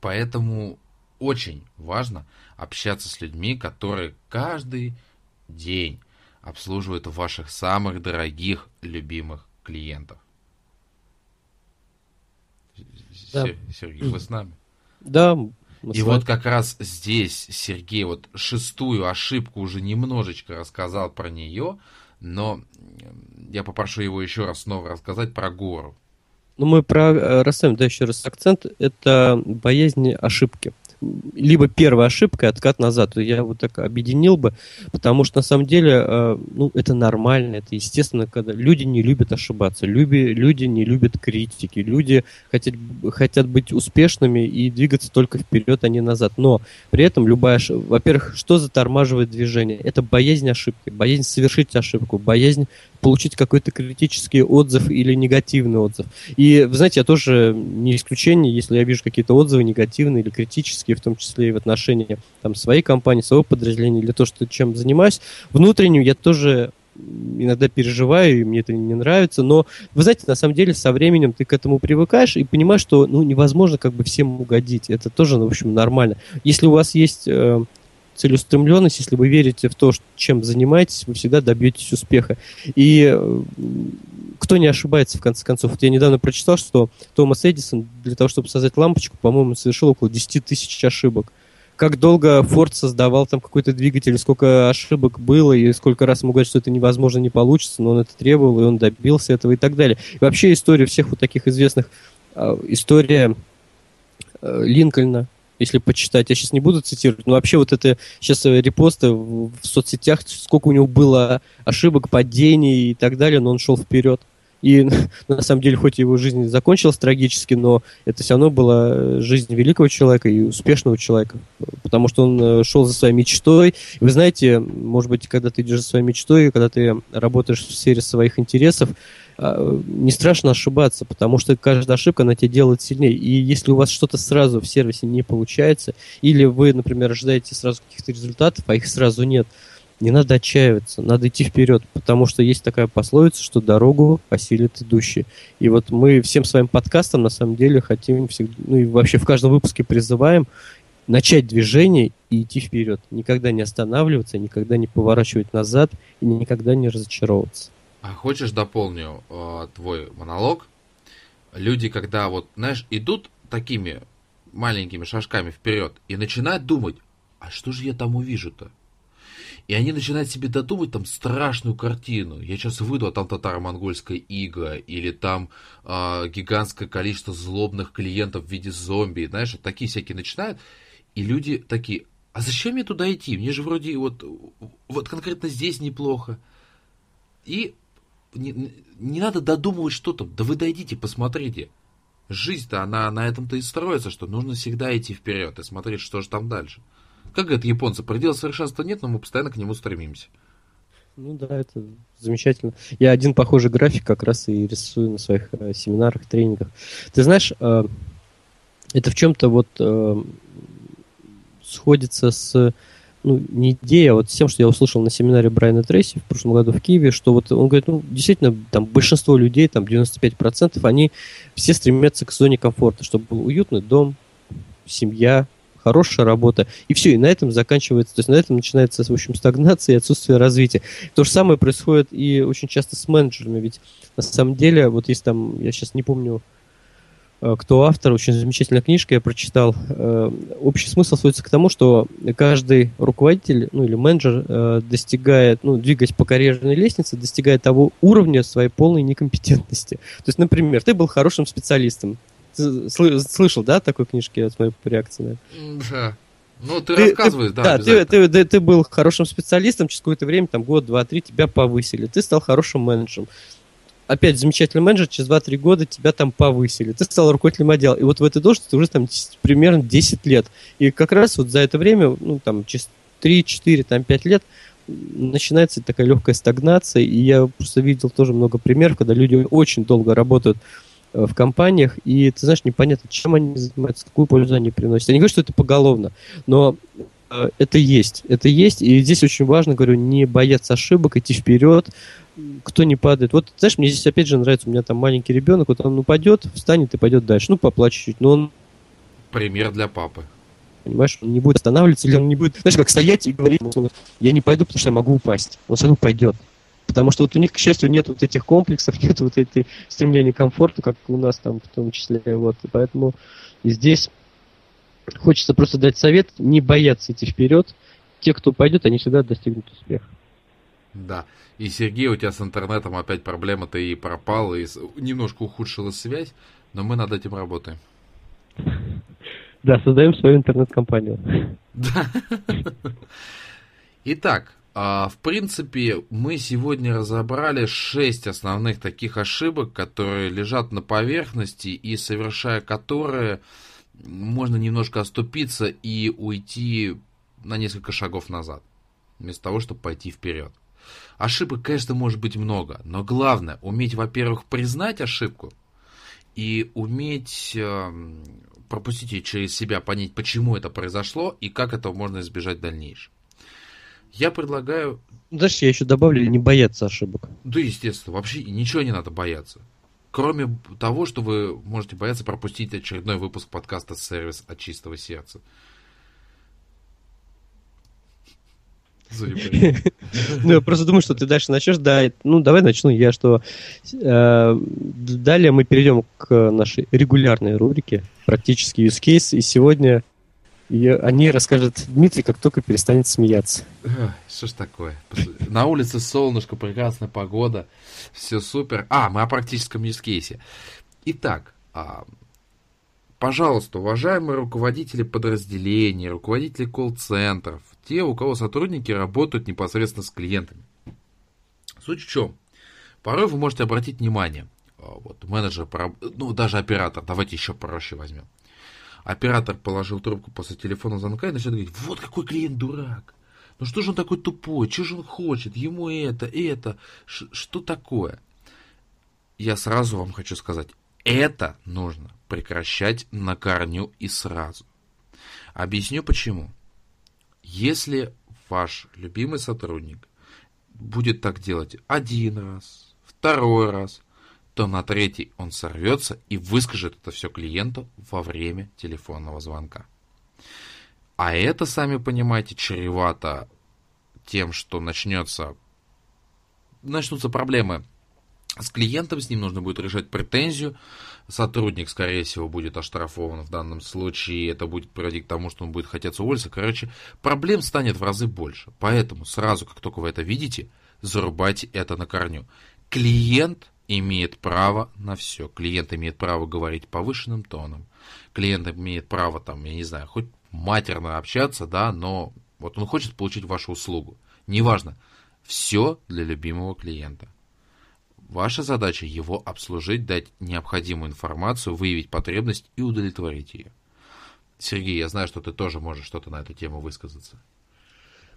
Поэтому очень важно общаться с людьми, которые каждый день обслуживают ваших самых дорогих, любимых клиентов. Да. Сергей, вы с нами? Да. И вот как раз здесь Сергей вот шестую ошибку уже немножечко рассказал про нее, но я попрошу его еще раз снова рассказать про гору. Ну, мы про э, расставим, да, еще раз акцент, это боязнь ошибки либо первая ошибка, откат назад. Я вот так объединил бы, потому что на самом деле, э, ну, это нормально, это естественно, когда люди не любят ошибаться, люди, люди не любят критики, люди хотят, хотят быть успешными и двигаться только вперед, а не назад. Но при этом любая ошибка, во-первых, что затормаживает движение? Это боязнь ошибки, боязнь совершить ошибку, боязнь получить какой-то критический отзыв или негативный отзыв. И, вы знаете, я тоже не исключение, если я вижу какие-то отзывы негативные или критические, в том числе и в отношении там, своей компании, своего подразделения, или то, что чем занимаюсь, внутреннюю я тоже иногда переживаю, и мне это не нравится, но, вы знаете, на самом деле со временем ты к этому привыкаешь и понимаешь, что ну, невозможно как бы всем угодить. Это тоже, ну, в общем, нормально. Если у вас есть э, целеустремленность, если вы верите в то, чем занимаетесь, вы всегда добьетесь успеха. И э, кто не ошибается, в конце концов. Вот я недавно прочитал, что Томас Эдисон для того, чтобы создать лампочку, по-моему, совершил около 10 тысяч ошибок. Как долго Форд создавал там какой-то двигатель, сколько ошибок было, и сколько раз ему говорят, что это невозможно, не получится, но он это требовал, и он добился этого и так далее. И вообще история всех вот таких известных, э, история э, Линкольна, если почитать. Я сейчас не буду цитировать, но вообще вот это сейчас э, репосты в, соцсетях, сколько у него было ошибок, падений и так далее, но он шел вперед. И <laughs> на самом деле, хоть его жизнь закончилась трагически, но это все равно была жизнь великого человека и успешного человека. Потому что он э, шел за своей мечтой. И вы знаете, может быть, когда ты идешь за своей мечтой, когда ты работаешь в сфере своих интересов, не страшно ошибаться, потому что каждая ошибка, она тебя делает сильнее. И если у вас что-то сразу в сервисе не получается, или вы, например, ожидаете сразу каких-то результатов, а их сразу нет, не надо отчаиваться, надо идти вперед, потому что есть такая пословица, что дорогу осилит идущий. И вот мы всем своим подкастом на самом деле хотим, всегда, ну и вообще в каждом выпуске призываем начать движение и идти вперед. Никогда не останавливаться, никогда не поворачивать назад и никогда не разочаровываться. А хочешь дополню э, твой монолог? Люди, когда вот, знаешь, идут такими маленькими шажками вперед и начинают думать, а что же я там увижу-то? И они начинают себе додумать там страшную картину. Я сейчас выйду, а там татаро-монгольская ига, или там э, гигантское количество злобных клиентов в виде зомби. Знаешь, вот такие всякие начинают. И люди такие, а зачем мне туда идти? Мне же вроде вот, вот конкретно здесь неплохо. И не, не надо додумывать что-то. Да вы дойдите, посмотрите. Жизнь-то, она на этом-то и строится, что нужно всегда идти вперед и смотреть, что же там дальше. Как говорят японцы, предела совершенства нет, но мы постоянно к нему стремимся. Ну да, это замечательно. Я один похожий график как раз и рисую на своих э, семинарах, тренингах. Ты знаешь, э, это в чем-то вот э, сходится с ну, не идея, а вот с тем, что я услышал на семинаре Брайана Трейси в прошлом году в Киеве, что вот он говорит, ну, действительно, там большинство людей, там 95%, они все стремятся к зоне комфорта, чтобы был уютный дом, семья, хорошая работа, и все, и на этом заканчивается, то есть на этом начинается, в общем, стагнация и отсутствие развития. То же самое происходит и очень часто с менеджерами, ведь на самом деле, вот есть там, я сейчас не помню, кто автор, очень замечательная книжка, я прочитал. Э, общий смысл сводится к тому, что каждый руководитель, ну или менеджер э, достигает, ну, двигаясь по карьерной лестнице, достигает того уровня своей полной некомпетентности. То есть, например, ты был хорошим специалистом. Слышал, да, такой книжки, я смотрю по реакции Да. Ну, ты, ты рассказываешь, ты, да. Да, ты, ты, ты, ты был хорошим специалистом, через какое-то время, там, год, два, три, тебя повысили. Ты стал хорошим менеджером опять замечательный менеджер, через 2-3 года тебя там повысили. Ты стал руководителем отдела. И вот в этой должности уже там примерно 10 лет. И как раз вот за это время, ну, там, через 3-4, там, 5 лет начинается такая легкая стагнация. И я просто видел тоже много примеров, когда люди очень долго работают э, в компаниях, и ты знаешь, непонятно, чем они занимаются, какую пользу они приносят. Я не говорю, что это поголовно, но э, это есть, это есть, и здесь очень важно, говорю, не бояться ошибок, идти вперед, кто не падает. Вот, знаешь, мне здесь опять же нравится, у меня там маленький ребенок, вот он упадет, встанет и пойдет дальше. Ну, поплачет чуть, но он... Пример для папы. Понимаешь, он не будет останавливаться, или он не будет, знаешь, как стоять и говорить, я не пойду, потому что я могу упасть. Он все равно пойдет. Потому что вот у них, к счастью, нет вот этих комплексов, <laughs> нет вот этой стремления к комфорту, как у нас там в том числе. Вот. И поэтому и здесь хочется просто дать совет, не бояться идти вперед. Те, кто пойдет, они всегда достигнут успеха. Да. И Сергей, у тебя с интернетом опять проблема, ты и пропал, и немножко ухудшилась связь, но мы над этим работаем. Да, создаем свою интернет-компанию. Да. Итак, а, в принципе, мы сегодня разобрали шесть основных таких ошибок, которые лежат на поверхности и совершая которые можно немножко оступиться и уйти на несколько шагов назад, вместо того, чтобы пойти вперед. Ошибок, конечно, может быть много, но главное уметь, во-первых, признать ошибку и уметь э, пропустить ее через себя, понять, почему это произошло и как этого можно избежать в дальнейшем. Я предлагаю... Дальше я еще добавлю, не бояться ошибок. Да, естественно, вообще ничего не надо бояться. Кроме того, что вы можете бояться пропустить очередной выпуск подкаста «Сервис от чистого сердца». <laughs> Ну, я просто думаю, что ты дальше начнешь. Да, ну, давай начну я, что э, далее мы перейдем к нашей регулярной рубрике «Практически use case», и сегодня о ней расскажет Дмитрий, как только перестанет смеяться. Что ж такое? На улице солнышко, прекрасная погода, все супер. А, мы о практическом use case. Итак, а, пожалуйста, уважаемые руководители подразделений, руководители колл-центров, те, у кого сотрудники работают непосредственно с клиентами. Суть в чем? Порой вы можете обратить внимание, а, вот менеджер, ну даже оператор, давайте еще проще возьмем. Оператор положил трубку после телефона звонка и начинает говорить, вот какой клиент дурак. Ну что же он такой тупой, что же он хочет, ему это, это, что такое? Я сразу вам хочу сказать, это нужно прекращать на корню и сразу. Объясню почему. Если ваш любимый сотрудник будет так делать один раз, второй раз, то на третий он сорвется и выскажет это все клиенту во время телефонного звонка. А это, сами понимаете, чревато тем, что начнется, начнутся проблемы с клиентом, с ним нужно будет решать претензию, сотрудник, скорее всего, будет оштрафован в данном случае, это будет приводить к тому, что он будет хотеть уволиться. Короче, проблем станет в разы больше. Поэтому сразу, как только вы это видите, зарубайте это на корню. Клиент имеет право на все. Клиент имеет право говорить повышенным тоном. Клиент имеет право, там, я не знаю, хоть матерно общаться, да, но вот он хочет получить вашу услугу. Неважно. Все для любимого клиента. Ваша задача его обслужить, дать необходимую информацию, выявить потребность и удовлетворить ее. Сергей, я знаю, что ты тоже можешь что-то на эту тему высказаться.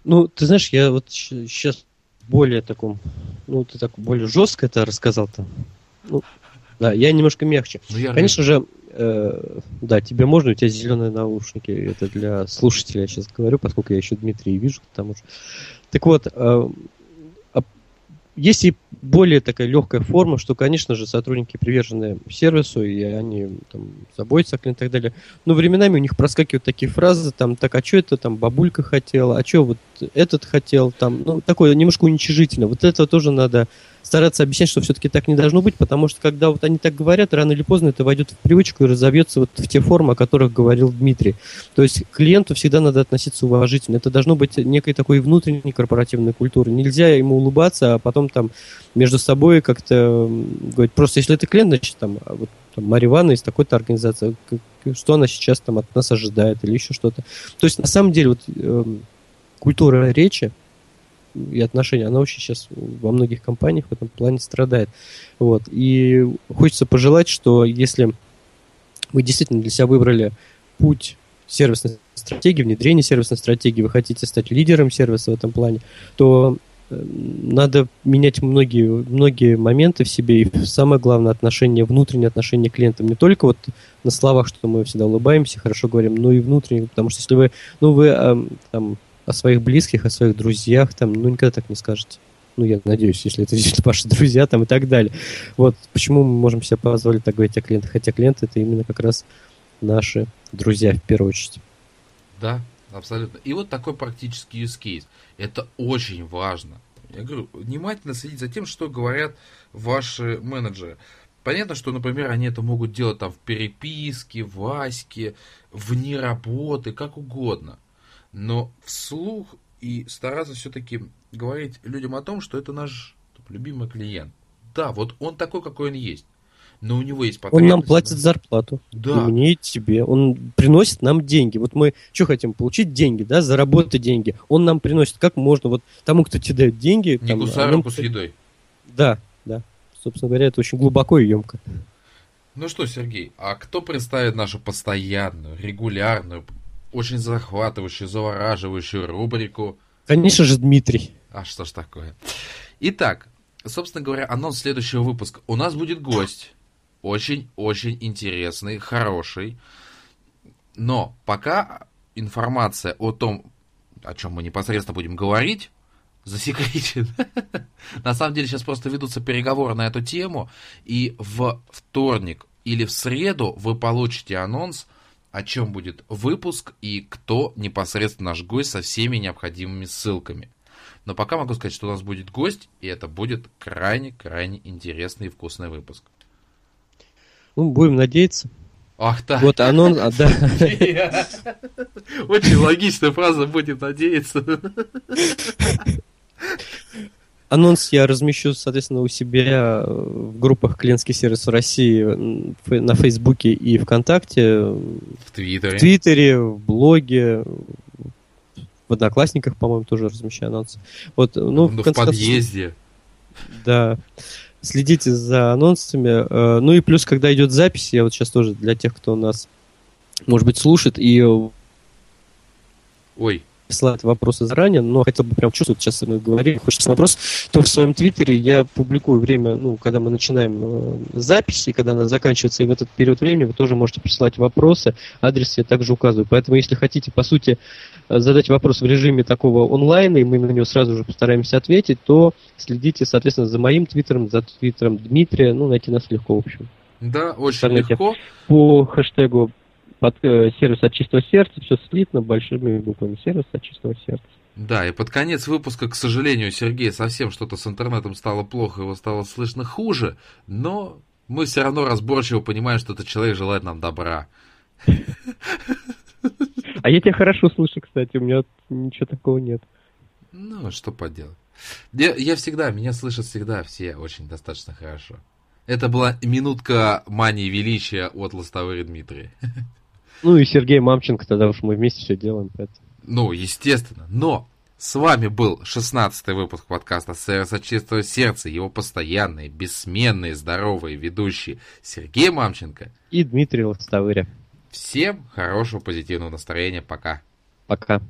Ну, ты знаешь, я вот сейчас более таком, ну, ты так более жестко это рассказал-то. Ну, да, я немножко мягче. Ну, я Конечно же, э, да, тебе можно, у тебя зеленые наушники. Это для слушателей я сейчас говорю, поскольку я еще Дмитрия вижу, потому что. Так вот, э, есть и более такая легкая форма, что, конечно же, сотрудники привержены сервису, и они там, заботятся о клиентах и так далее. Но временами у них проскакивают такие фразы, там, так, а что это там бабулька хотела, а что вот этот хотел, там, ну, такое немножко уничижительно. Вот это тоже надо стараться объяснять, что все-таки так не должно быть, потому что когда вот они так говорят, рано или поздно это войдет в привычку и разовьется вот в те формы, о которых говорил Дмитрий. То есть к клиенту всегда надо относиться уважительно. Это должно быть некой такой внутренней корпоративной культуры. Нельзя ему улыбаться, а потом там между собой как-то говорить, просто если это клиент, значит там, а вот, там Марья Ивановна из такой-то организации, что она сейчас там от нас ожидает или еще что-то. То есть на самом деле вот э, культура речи, и отношения, она очень сейчас во многих компаниях в этом плане страдает. Вот. И хочется пожелать, что если вы действительно для себя выбрали путь сервисной стратегии, внедрения сервисной стратегии, вы хотите стать лидером сервиса в этом плане, то э, надо менять многие, многие моменты в себе, и самое главное, отношение, внутреннее отношение к клиентам. Не только вот на словах, что мы всегда улыбаемся, хорошо говорим, но и внутреннее, потому что если вы, ну, вы там, о своих близких, о своих друзьях, там, ну, никогда так не скажете. Ну, я надеюсь, если это <laughs> действительно ваши друзья там и так далее. Вот почему мы можем себе позволить так говорить о клиентах, хотя клиенты это именно как раз наши друзья в первую очередь. Да, абсолютно. И вот такой практический use case. Это очень важно. Я говорю, внимательно следить за тем, что говорят ваши менеджеры. Понятно, что, например, они это могут делать там в переписке, в аське, вне работы, как угодно но вслух и стараться все-таки говорить людям о том, что это наш любимый клиент. Да, вот он такой, какой он есть. Но у него есть потребность. Он нам платит зарплату. Да. И мне, и тебе. Он приносит нам деньги. Вот мы что хотим? Получить деньги, да, заработать деньги. Он нам приносит. Как можно вот тому, кто тебе дает деньги... Не там, кусай а руку с едой. Да, да. Собственно говоря, это очень глубоко и емко. Ну что, Сергей, а кто представит нашу постоянную, регулярную, очень захватывающую, завораживающую рубрику. Конечно же, Дмитрий. А что ж такое? Итак, собственно говоря, анонс следующего выпуска. У нас будет гость. Очень-очень интересный, хороший. Но пока информация о том, о чем мы непосредственно будем говорить, засекречена. <laughs> На самом деле сейчас просто ведутся переговоры на эту тему, и в вторник или в среду вы получите анонс – о чем будет выпуск и кто непосредственно наш гость со всеми необходимыми ссылками. Но пока могу сказать, что у нас будет гость, и это будет крайне-крайне интересный и вкусный выпуск. Ну, будем надеяться. Ах так. Вот оно, а, да. Очень логичная фраза «будем надеяться». Анонс я размещу, соответственно, у себя в группах клиентский сервис в России на Фейсбуке и ВКонтакте. В Твиттере. В Твиттере, в блоге, в Одноклассниках, по-моему, тоже размещаю анонсы. Вот, ну, ну в, в подъезде. Да. Следите за анонсами. Э, ну и плюс, когда идет запись, я вот сейчас тоже для тех, кто нас, может быть, слушает и Ой, присылают вопросы заранее, но хотел бы прям чувствовать, сейчас мы говорили, хочется вопрос, то в своем твиттере я публикую время, ну, когда мы начинаем э, запись, и когда она заканчивается, и в этот период времени вы тоже можете присылать вопросы, адрес я также указываю. Поэтому, если хотите, по сути, э, задать вопрос в режиме такого онлайна, и мы на него сразу же постараемся ответить, то следите, соответственно, за моим твиттером, за твиттером Дмитрия, ну, найти нас легко, в общем. Да, очень легко. По хэштегу под э, сервис от чистого сердца, все слитно большими буквами. Сервис от чистого сердца. Да, и под конец выпуска, к сожалению, Сергей совсем что-то с интернетом стало плохо, его стало слышно хуже, но мы все равно разборчиво понимаем, что этот человек желает нам добра. <laughs> А я тебя хорошо слышу, кстати, у меня ничего такого нет. Ну, что поделать. Я, я всегда, меня слышат всегда все очень достаточно хорошо. Это была минутка мании величия от Лостовыри Дмитрия. <laughs> Ну и Сергей Мамченко, тогда уж мы вместе все делаем. Поэтому. Ну, естественно. Но с вами был 16-й выпуск подкаста «Сервис от чистого сердца», его постоянные, бессменные, здоровые ведущие Сергей Мамченко и Дмитрий Лостовыря. Всем хорошего позитивного настроения. Пока. Пока.